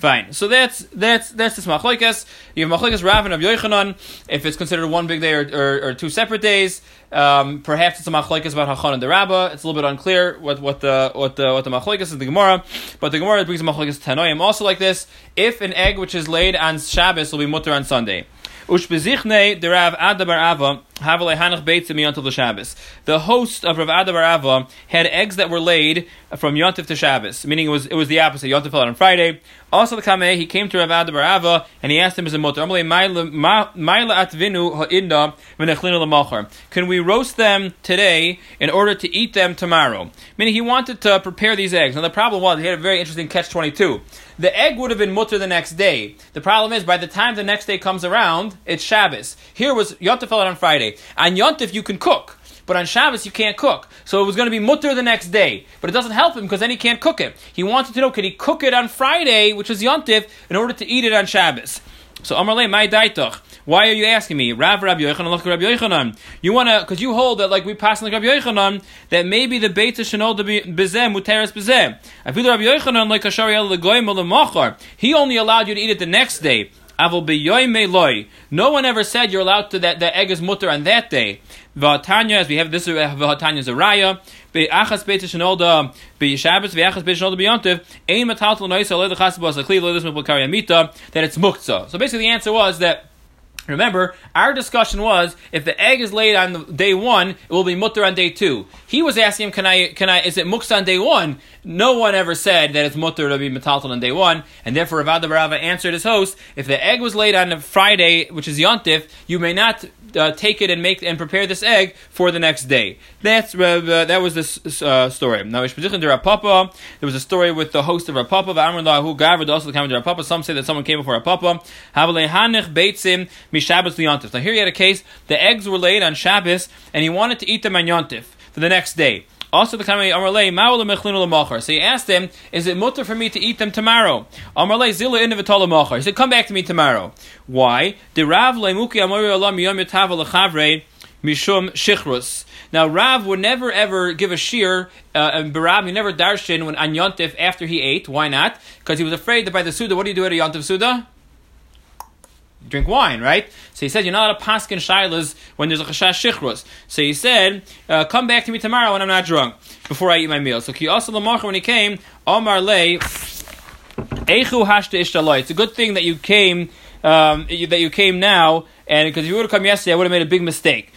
S1: Fine. So that's that's that's this machlokes. You have machlokes Rav and Rav Yochanan. If it's considered one big day or, or, or two separate days, um, perhaps it's a machlokes about Hachon and the Rabbah. It's a little bit unclear what what the what the what the machlokes is the Gemara. But the Gemara brings machlokes Tanoim also like this. If an egg which is laid on Shabbos will be mutter on Sunday. Ushbezichne the Rav Adda bar Ahava The host of Rav Adda bar had eggs that were laid from Yontif to Shabbos, meaning it was it was the opposite. Yontif fell out on Friday. Also the Kameh, he came to Rav Adda bar and he asked him as a mutter. Can we roast them today in order to eat them tomorrow? Meaning he wanted to prepare these eggs. Now the problem was he had a very interesting catch twenty two. The egg would have been mutter the next day. The problem is by the time the next day comes around, it's Shabbos. Here was Yontif fell on Friday. On Yontif you can cook. But on Shabbos you can't cook. So it was going to be mutter the next day. But it doesn't help him because then he can't cook it. He wanted to know could he cook it on Friday, which is Yontif, in order to eat it on Shabbos. So Amarle, my daitoch. Why are you asking me? Rav Rabbi Yochanan, Rabbi Yochanan. You want to, because you hold that, like we pass like Rabbi Yochanan, that maybe the Beit Shanol bezeh muteres bezeh. I feel Rabbi Yochanan like Ashari el legoyim. He only allowed you to eat it the next day. Avol beyoy loy. No one ever said you're allowed to that the egg is mutter on that day. V'atanya, as we have this, v'atanya is a raya. Be'achas beit shenolda be'shabbos ve'achas beit shenolda be'yontiv ein matal noisa lo dechas bas akli lo this mipul karyamita that it's muktzah. So basically, the answer was that Remember, our discussion was if the egg is laid on the day one, it will be mutter on day two. He was asking him, "Can I? Can I? Is it muksa on day one?" No one ever said that it's mutter to be metaltal on day one, and therefore Rav Adda bar Ahava answered his host: If the egg was laid on a Friday, which is Yontif, you may not uh, take it and make and prepare this egg for the next day. That's uh, that was this uh, story. Now, there was a story with the host of Rav Papa, who gathered also the comment Rav Papa. Some say that someone came before Rav Papa. Now here he had a case, the eggs were laid on Shabbos, and he wanted to eat them on Yontif for the next day. Also, the Kamei Amarlei Ma'ula Mechlinu Lamachar. So he asked him, "Is it mutter for me to eat them tomorrow?" Amarlei Zila Innovatala Machar. He said, "Come back to me tomorrow." Why? The Rav Leimuki Amari Alam Yom Yatav Lechavre Mishum Shichrus. Now Rav would never ever give a shear, uh, and Barab he never darshin when on Yontif after he ate. Why not? Because he was afraid that by the Suda, what do you do at a Yontif Suda? Drink wine, right? So he said, you're not a paskin shilas when there's a chashash shichrus. So he said, uh, come back to me tomorrow when I'm not drunk, before I eat my meal. So ki also when he came, Omar lay, echu hashta. It's a good thing that you came, um, that you came now, and because if you would have come yesterday, I would have made a big mistake.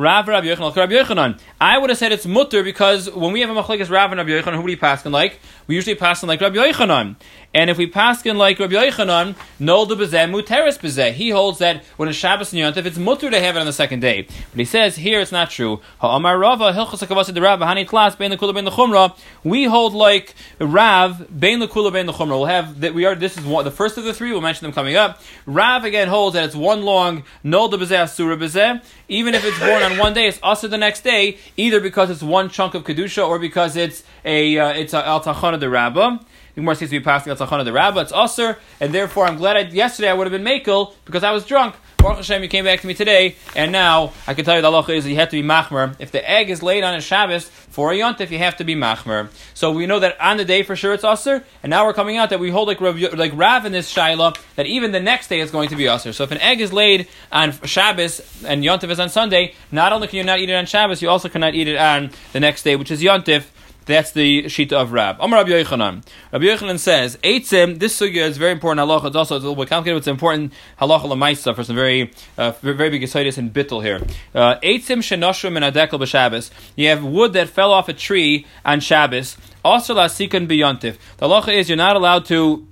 S1: Rav Rabbi Yochanan, I would have said it's mutter because when we have a machlekes Rav and Rabbi Yochanan, who do we pass in like? We usually pass in like Rabbi Yochanan. And if we pass in like Rabbi Yochanan, nol de bezeh muteris bezeh. He holds that when it's Shabbos and Yontif, it's mutter to have it on the second day. But he says here it's not true. Ha'amar Rava Rav hani bein bein. We hold like Rav bein the kula bein the chumra. We'll have that we are. This is one, the first of the three. We'll mention them coming up. Rav again holds that it's one long nol de bezeh asura bezeh. Even if it's born on one day, it's also the next day, either because it's one chunk of kedusha or because it's a uh, it's a al tachana de rabbah. The Gemara seems to be passing al tachana de rabbah. It's usher, and therefore I'm glad I, yesterday I would have been makel because I was drunk. Baruch Hashem, you came back to me today, and now I can tell you the halacha is you have to be machmer. If the egg is laid on a Shabbos for a yontif, you have to be machmer. So we know that on the day for sure it's usher, and now we're coming out that we hold like like Rav in this that even the next day is going to be usher. So if an egg is laid on Shabbos and yontif is on Sunday, not only can you not eat it on Shabbos, you also cannot eat it on the next day, which is yontif. That's the shita of Rab. Amar Rabbi Yochanan. Rabbi Yochanan says, Eitzim, this sugya is very important halacha. It's also it's a little bit complicated, but it's important halacha lemaisa for some very, uh, very big ascitis and bittel here. Uh, Eitzim shenoshrim and adekel b'Shabbos. You have wood that fell off a tree on Shabbos. Also lasikon biyontif. The halacha is you're not allowed to,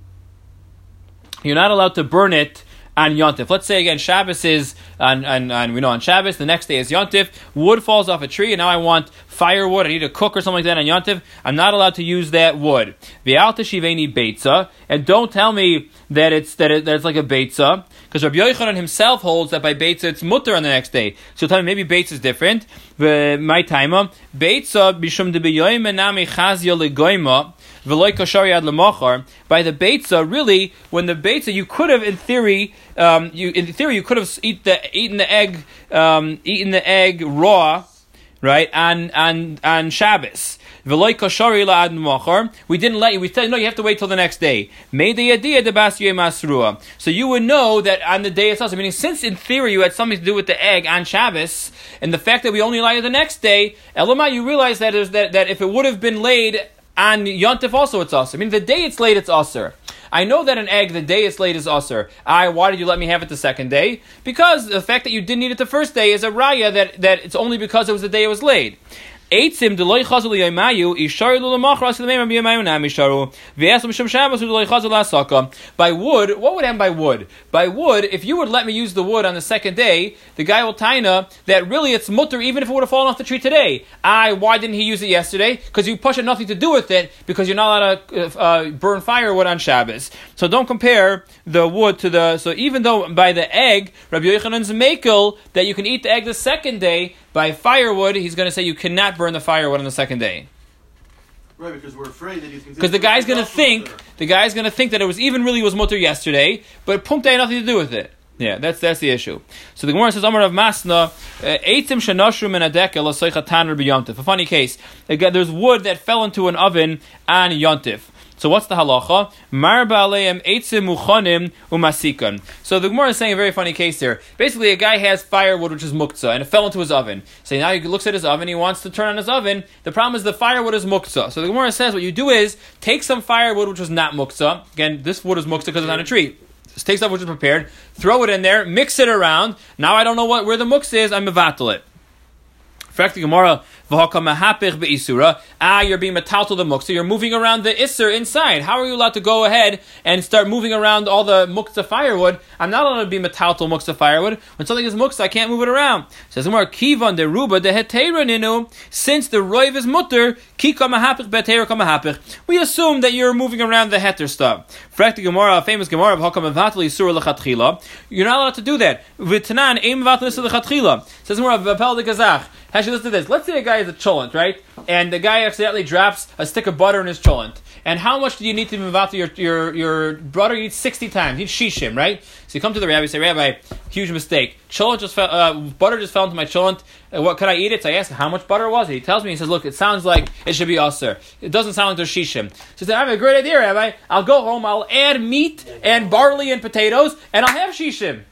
S1: you're not allowed to burn it on Yontif. Let's say again, Shabbos is on, on, on, we know on Shabbos. The next day is Yontif. Wood falls off a tree, and now I want firewood. I need to cook or something like that on Yontif. I'm not allowed to use that wood. V'alta shiveni beitza, and don't tell me that it's that, it, that it's like a beitza, because Rabbi Yochanan himself holds that by beitza it's mutter on the next day. So tell me maybe beitza is different. My timer beitza bishum de beyoyim enami chazia legoyma. By the beitza, really, when the beitza, you could have, in theory, um, you in theory, you could have eat the, eaten the egg, um, eaten the egg raw, right, on on on Shabbos. We didn't let you. We said no. You have to wait till the next day. Made the idea the masrua. So you would know that on the day itself. Meaning, since in theory you had something to do with the egg on Shabbos, and the fact that we only allow you the next day, Elamai, you realize that, is that that if it would have been laid on Yontif also it's usher. I mean, the day it's late, it's usher. I know that an egg, the day it's late, is usher. I, why did you let me have it the second day? Because the fact that you didn't eat it the first day is a raya that, that it's only because it was the day it was laid. Eitzim deloy chazal yaimayu isharu lulamachras l'meim b'yamayun nam isharu shem shabbos deloy chazal asaka. By wood, what would happen by wood? By wood, if you would let me use the wood on the second day, the guy will taina that really it's mutter even if it would have fallen off the tree today. I, why didn't he use it yesterday? Because you push it nothing to do with it because you're not allowed to uh, uh, burn firewood on Shabbos. So don't compare the wood to the. So even though by the egg, Rabbi Yochanan's makel that you can eat the egg the second day, by firewood, he's going to say you cannot burn the firewood on the second day.
S4: Right, because we're afraid that he's
S1: because the guy's going to think the guy's going to think that it was even really was mutter yesterday, but pumte had nothing to do with it. Yeah, that's that's the issue. So the Gemara says, "Amar of Masna, uh, eitim shenoshrum in a dekel A funny case. There's wood that fell into an oven on yontif. So what's the halacha? Mar ba'aleim eitzim muchanim umasikan. So the Gemara is saying a very funny case here. Basically, a guy has firewood which is muktzah and it fell into his oven. So now he looks at his oven, he wants to turn on his oven. The problem is the firewood is muktzah. So the Gemara says what you do is take some firewood which was not muktzah. Again, this wood is muktzah because it's on a tree. take stuff which is prepared, throw it in there, mix it around. Now I don't know what where the mux is. I'm mevatel it. In Fact the Gemara, Ah, you're being metal to the muksa. You're moving around the isser inside. How are you allowed to go ahead and start moving around all the muksa firewood? I'm not allowed to be metal to muksa firewood. When something is muksa, I can't move it around. Says Gemara, kivan de ruba de ninu. Since the roiv is mutter, ki. We assume that you're moving around the heter stuff. The Gemara, a famous Gemara of hakam mevatli surah lechatchila. You're not allowed to do that. V'tanan aim mevatli surah lechatchila. Says Gemara, v'apel de gazach. Actually, listen to this. Let's say a guy is a cholent, right? And the guy accidentally drops a stick of butter in his cholent. And how much do you need to move out to your, your, your butter? You need 60 times. You need shishim, right? So you come to the rabbi, say, Rabbi, huge mistake. Cholent just fell, uh, butter just fell into my cholent. Uh, what, could I eat it? So I ask him, how much butter was it? He tells me, he says, look, it sounds like it should be usr. It doesn't sound like there's shishim. So he said, I have a great idea, Rabbi. I'll go home, I'll add meat and barley and potatoes, and I'll have shishim.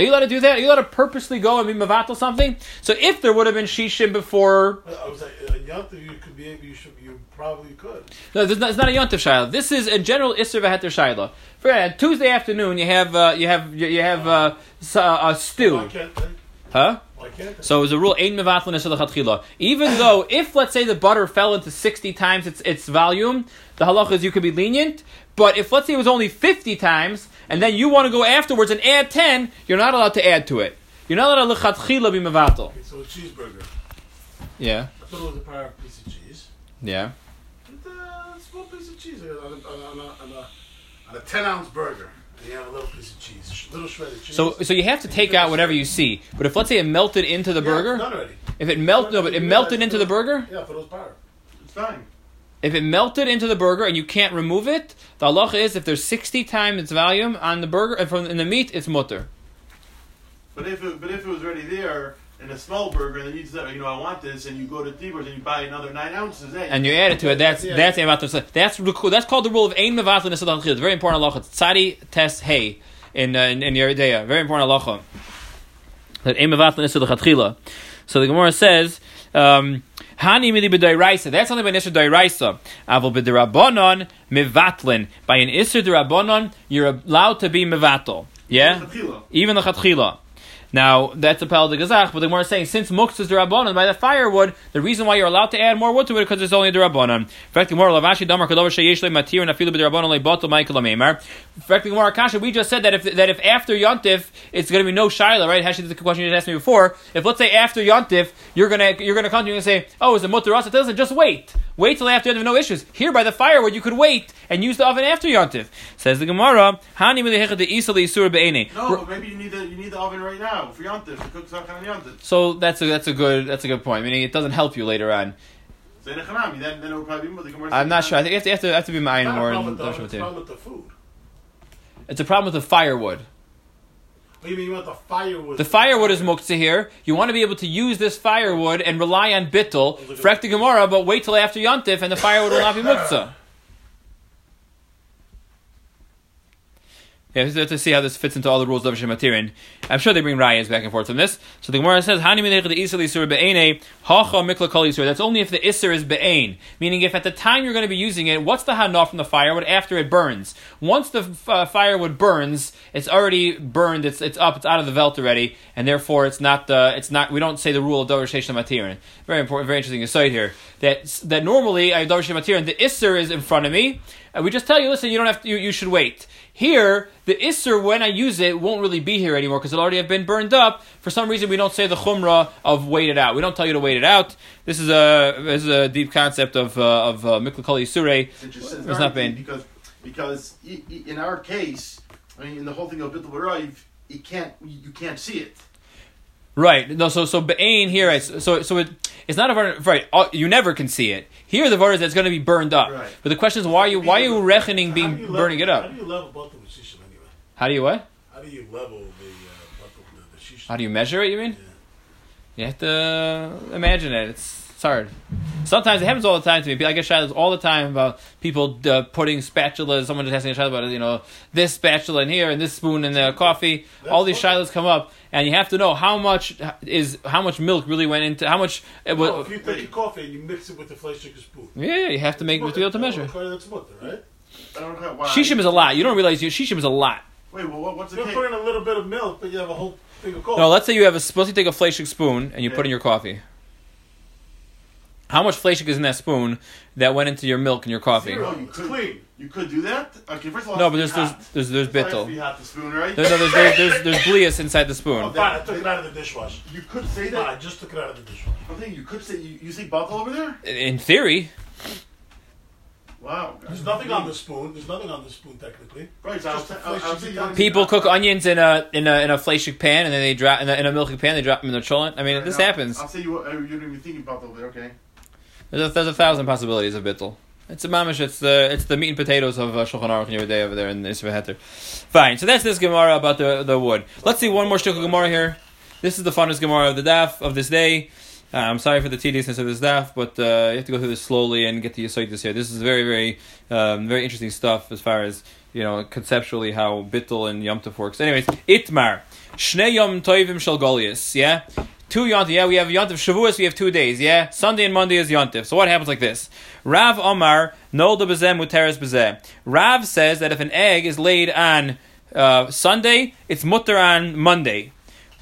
S1: Are you allowed to do that? Are you allowed to purposely go and be mavatal something? So if there would have been shishim before,
S2: I was like, a yontif, you could be you should, you probably could.
S1: no, this is not, it's not a yontif shayla. This is a general isser v'heter shayla. For uh, Tuesday afternoon, you have uh, you have you have uh, uh, stew, huh? So it's a rule ein lechatchila. Even though if let's say the butter fell into sixty times its its volume, the halacha is you could be lenient. But if let's say it was only fifty times, and then you want to go afterwards and add ten, you're not allowed to add to it. You're not allowed to lechatchila be mevatel.
S2: Okay, so a cheeseburger.
S1: Yeah,
S2: I thought it was a power piece of cheese.
S1: yeah.
S2: It's a small piece of cheese on a, on a, on a, on a, on a 10 ounce burger. And you have a little piece of cheese, little shredded cheese.
S1: So so you have to take out whatever you see. But if let's say it melted into the
S2: Yeah,
S1: burger,
S2: it's done already.
S1: if it melted no, but it melted into the burger.
S2: Yeah, for those power.
S4: It's fine.
S1: If it melted into the burger and you can't remove it, the halacha is if there's 60 times its volume on the burger and from in the meat, it's mutter.
S4: But if it, but if it was already there in a small burger, then you say, you know, I want this, and you go to Tibor's and you buy another nine ounces, eh?
S1: And you add it to it. That's
S2: Yeah.
S1: that's that's that's that's called the rule of ein mevatlin esadal It's very important halacha. Tzadi tes hey in uh, in, in Yoreh Deah. Very important halacha. That ein mevatlin esadal So the Gemara says. Um, Hani mili. That's only by an isser dairaisa. Avol b'dirabonon mivatlin. By an isser dirabonon, you're allowed to be mivatel. Yeah, even the chatchila. Now that's a pal de gazach, but the Gemara is saying since muktzah is derabanan by the firewood, the reason why you're allowed to add more wood to it because it's only derabanan. In fact, the Gemara lavashi damar kadover sheyesh matir and afilu b'derabanan le botel Michael amemar. In fact, the Gemara kasha we just said that if that if after yontif it's going to be no shaila, right? Hashi the question you just asked me before. If let's say after yontif you're gonna you're gonna come to me and say, oh, is it mutter It doesn't. Just wait. Wait till after you have no issues. Here by the firewood you could wait and use the oven after yontif. Says the Gemara, hani milihechad de isa le isur be'ene.
S4: No, but maybe you need the you need the oven right now for yontif to cook something on yontif.
S1: So that's a that's a good that's a good point. Meaning it doesn't help you later on.
S4: So in a chanami, then then it would probably be more. The Gemara
S1: I'm not sure. I think you have to you have to, have to be
S2: It's
S1: mine
S2: not a
S1: more.
S2: problem
S1: in
S2: with the, it's a problem with the food.
S1: It's a problem with the firewood.
S2: What do you mean you want the firewood?
S1: The firewood is muktzah here. You want to be able to use this firewood and rely on bittul, frek the Gemara, but wait till after Yontif and the firewood will not be muktzah. Yeah, we have to see how this fits into all the rules of Shematirin. I'm sure they bring rayas back and forth on this. So the Gemara says, "Hani be'ene hacha mikla kol isur." That's only if the isur is be'ene, meaning if at the time you're going to be using it, what's the hana from the firewood after it burns? Once the uh, firewood burns, it's already burned. It's it's up. It's out of the velt already, and therefore it's not the it's not. We don't say the rule of davar sheish matirin. Very important, very interesting aside here. That that normally I davar sheish matirin. The isur is in front of me. And we just tell you, listen, you don't have to, you, you should wait. Here, the Isser, when I use it, won't really be here anymore because it'll already have been burned up. For some reason, we don't say the Chumrah of wait it out. We don't tell you to wait it out. This is a, this is a deep concept of, uh, of uh, Mikla Kali Sureh.
S4: It
S1: It's not
S4: dark
S1: been.
S4: because because i- i- in our case, I mean, in the whole thing of Bittul B'Raiv, you can't you can't see it.
S1: Right. No. So so Be'ain here. right, So so it, it's not a var- right. You never can see it. Here, the var is that going to be burned up.
S4: Right.
S1: But the question is, why are you why are you reckoning being
S2: you level-
S1: burning it up?
S2: How do you level both of the anyway?
S1: How do you what?
S2: How do you level the uh, the, the?
S1: How do you measure it? You mean?
S2: Yeah.
S1: You have to imagine it. It's, it's hard. Sometimes it happens all the time to me. I get shadows all the time about people uh, putting spatulas. Someone just asking a shadow about you know this spatula in here and this spoon in the coffee. all these
S2: That's
S1: shadows come up, and you have to know how much is how much milk really went into how much. It
S2: Well,
S1: was,
S2: if you take your coffee and you mix it with the flesh sugar spoon.
S1: yeah, yeah, you have to make to be able to measure.
S2: Okay, that's mutter, right?
S4: I don't know why.
S1: Shishim is a lot. You don't realize you, shishim is a lot.
S4: Wait, well, what, what's the
S2: You
S4: cake?
S2: put in a little bit of milk, but you have a whole thing of coffee.
S1: No, let's say you have a supposed to take a fleshik spoon and you put in your coffee. How much fleshik is in that spoon that went into your milk and your coffee?
S2: Zero.
S4: Oh, you
S2: It's
S4: could,
S2: clean.
S4: You could do that? Okay, first of all,
S1: No, but
S4: has
S1: there's
S4: to be
S1: there's
S4: hot.
S1: there's there's
S4: It has to be
S1: bittel.
S4: hot, the spoon, right?
S1: No, no, there's there's there's, there's blias inside the
S2: Oh,
S1: spoon.
S2: fine, I took it out of the dishwasher.
S4: You could say
S2: Fine,
S4: that.
S2: I just took it out of the dishwasher.
S4: I'm thinking you could say you, you say bottle over there.
S1: In theory,
S4: Wow.
S2: There's nothing on the spoon. There's nothing on the spoon technically.
S4: Right, so
S2: Just a
S4: I was, I was
S2: fleshy
S4: thinking-
S1: people cook onions in a in a in a fleshik pan and then they drop in a, in a milky pan. They drop them in their cholent. I mean, this
S4: I'll-
S1: happens.
S4: I'll say you, uh, you didn't even think about over there. Okay.
S1: There's a, there's a thousand possibilities of bittel. It's a mamish. It's the it's the meat and potatoes of uh, Shulchan Aruch and day over there in the Isra. Fine. So that's this Gemara about the the wood. Let's see one more shtuk of Gemara here. This is the funnest Gemara of the daf of this day. Uh, I'm sorry for the tediousness of this daf, but uh, you have to go through this slowly and get to Yisaitis here. This is very very um, very interesting stuff as far as you know conceptually how bittel and Yom Tov works. Anyways, Itmar Shnei Yom Tovim Shel Goliath. Yeah. Two Yontif, yeah, we have Yontif Shavuos, we have two days, yeah? Sunday and Monday is Yontif. So what happens like this? Rav Omar, Nolda Bezeh Muteres Bezeh. Rav says that if an egg is laid on uh, Sunday, it's mutter on Monday.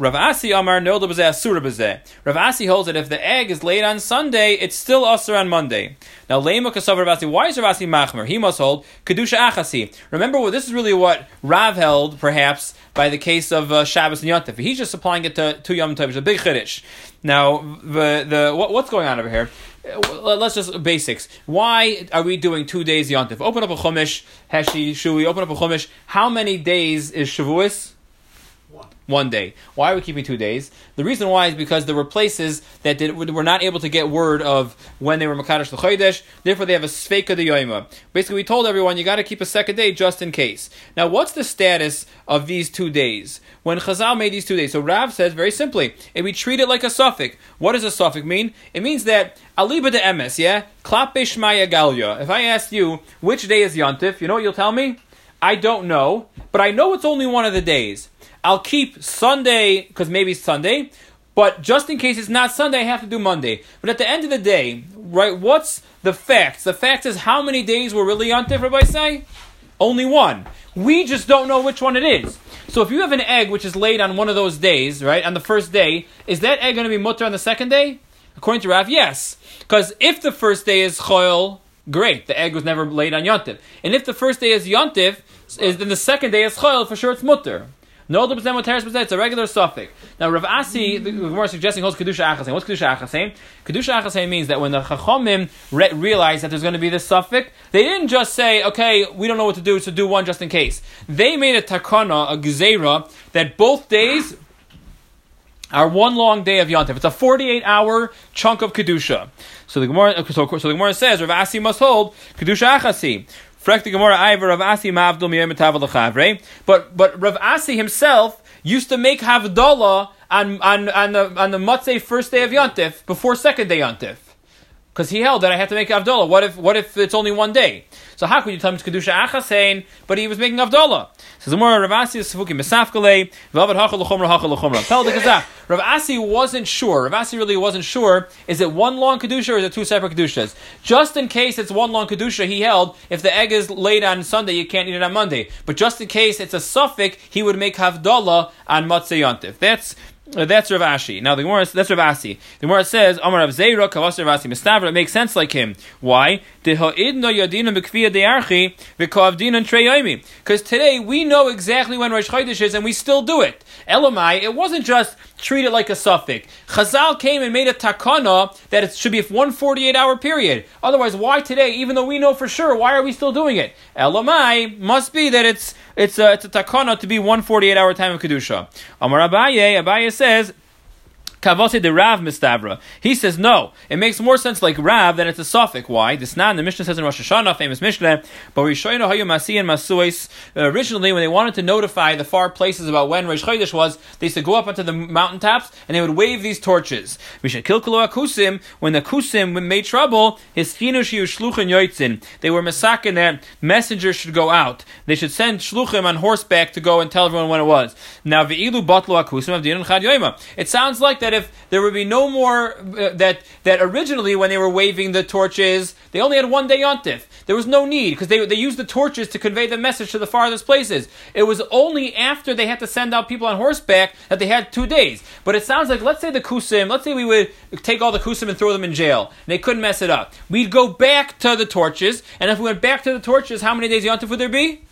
S1: Rav Asi Omar, Nolda Bezeh Asura Bezeh. Rav Asi holds that if the egg is laid on Sunday, it's still Asur on Monday. Now, Lema Kasav Rav Asi, why is Rav Asi Machmer? He must hold Kedusha Achasi. Remember, well, this is really what Rav held, perhaps, by the case of uh, Shabbos and Yontif. He's just applying it to, to Yom Tov, a big chiddush. Now, the, the, what, what's going on over here? Uh, Let's just basics. Why are we doing two days Yontif? Open up a Chumash, Heshi, Shui, open up a Chumash. How many days is Shavuos?
S2: One.
S1: Day. Why are we keeping two days? The reason why is because there were places that did, were not able to get word of when they were Makadash L'chodesh, therefore they have a Sveika de Yoima. Basically, we told everyone you got to keep a second day just in case. Now, what's the status of these two days? When Chazal made these two days, so Rav says very simply, if we treat it like a suffix, what does a suffix mean? It means that Aliba de Emes, yeah? Klape Shmaya Galya. If I ask you which day is Yontif, you know what you'll tell me? I don't know, but I know it's only one of the days. I'll keep Sunday because maybe it's Sunday, but just in case it's not Sunday, I have to do Monday. But at the end of the day, right? What's the facts? The fact is how many days were really on everybody say? Only one. We just don't know which one it is. So if you have an egg which is laid on one of those days, right, on the first day, is that egg going to be mutter on the second day? According to Rav, yes. Because if the first day is choil, great, the egg was never laid on yontif. And if the first day is yontif, is then the second day is choil, for sure it's mutter. No, the percent teres percent. It's a regular suffix. Now, Rav Asi, the Gemara suggesting holds kedusha achasein. What's kedusha achasein? Kedusha achasein means that when the chachamim re- realized that there's going to be this suffix, they didn't just say, "Okay, we don't know what to do, so do one just in case." They made a takana, a gezerah, that both days are one long day of yontif. It's a 48 hour chunk of kedusha. So the Gemara, so, so the Gemara says, Rav Asi must hold kedusha achasi. But but Rav Asi himself used to make havdalah on on on the on the Matzeh first day of Yontif before second day Yontif. Because he held that I have to make Avdullah. What if what if it's only one day? So how could you tell him it's Kedusha Achasein, but he was making Avdullah? Says more Rav Asi is Sefukim Mesafkale, Velvet Hachal L'chomra Hachal L'chomra. Tell the Kazak. Rav wasn't sure. Rav Asi really wasn't sure. Is it one long Kedusha or is it two separate Kedushas? Just in case it's one long Kedusha, he held, if the egg is laid on Sunday, you can't eat it on Monday. But just in case it's a suffix, he would make Havdalah on Matzah Yontif. That's Uh, that's Rav Ashi. Now the Gemara that's Rav. The Gemara says Amar Rav Zeira Kavas Rav Asi Mistavra. It makes sense like him. Why? Because today we know exactly when Rosh Chodesh is, and we still do it. Elamai, it wasn't just treat it like a suffix. Chazal came and made a takana that it should be a 148 hour period. Otherwise, why today? Even though we know for sure, why are we still doing it? Elamai must be that it's it's a, it's a takana to be 148 hour time of kedusha. Amar Abaye, Abaye says. Kavose de Rav Mistavra. He says no. It makes more sense like Rav than it's a suffix. Why? This nan the Mishnah says in Rosh Hashanah, famous Mishnah. But Rishoyno Hayu Masi and Masuis. Originally, when they wanted to notify the far places about when Rosh Chodesh was, they used to go up onto the mountaintops and they would wave these torches. Mishakilkulu Akusim. When the Kusim made trouble, his Finushi Shluchin Yoitzin. They were masakin that messengers should go out. They should send Shluchim on horseback to go and tell everyone when it was. Now Veilu Batlu Akusim of Dinun Chad Yoima. It sounds like that Yontif, there would be no more uh, that that originally when they were waving the torches, they only had one day Yontif. There was no need because they they used the torches to convey the message to the farthest places. It was only after they had to send out people on horseback that they had two days. But it sounds like let's say the kusim, let's say we would take all the kusim and throw them in jail. And they couldn't mess it up. We'd go back to the torches, and if we went back to the torches, how many days Yontif would there be?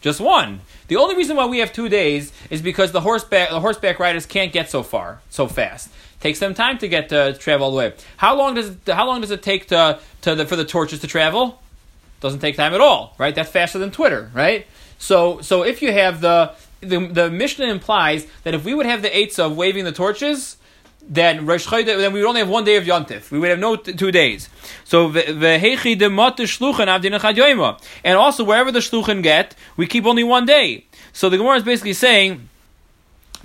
S1: Just one. The only reason why we have two days is because the horseback the horseback riders can't get so far so fast. It Takes them time to get uh, to travel all the way. How long does it, how long does it take to, to the, for the torches to travel? Doesn't take time at all, right? That's faster than Twitter, right? So so if you have the the, the Mishnah implies that if we would have the eights of waving the torches, then Rosh Chodesh, then we would only have one day of Yontif. We would have no t- two days. So vehechi de mot shluchen avdin echad And also wherever the shluchen get, we keep only one day. So the Gemara is basically saying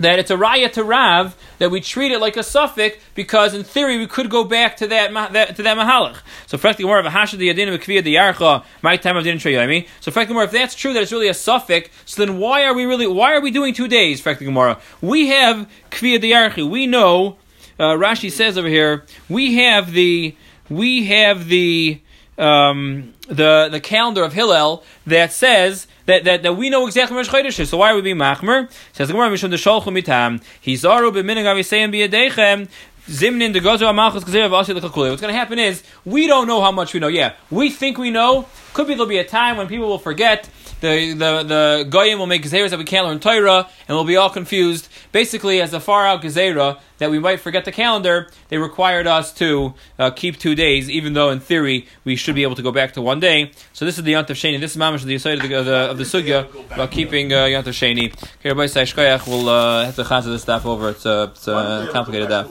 S1: that it's a raya to Rav that we treat it like a suffix because in theory we could go back to that, that to that mahalach. So frankly, more of a hashed the yadin of the yarcha my time of show me. So frankly, more if that's true that it's really a suffix, so then why are we really why are we doing two days? Frankly, Gemara, we have kviya the yarchi. We know uh, Rashi says over here, we have the we have the um, the the calendar of Hillel that says that, that, that we know exactly when Chodesh is. So why are we being machmer? Says the Gemara Mishum Desholchu Mitam. Hizaru b'minig avisayim biyadechem. Zimnin de What's going to happen is we don't know how much we know. Yeah, we think we know. Could be there'll be a time when people will forget the the the goyim will make gezeras that we can't learn Torah, and we'll be all confused. Basically, as a far out gezerah that we might forget the calendar, they required us to uh, keep two days, even though in theory we should be able to go back to one day. So this is the Yontav Sheni. This is mamash the aside of the, of the, of the sugya about keeping uh, Yontav Sheni. Okay, everybody say We'll uh, have to chazah this stuff over. It's, uh, it's uh, complicated that.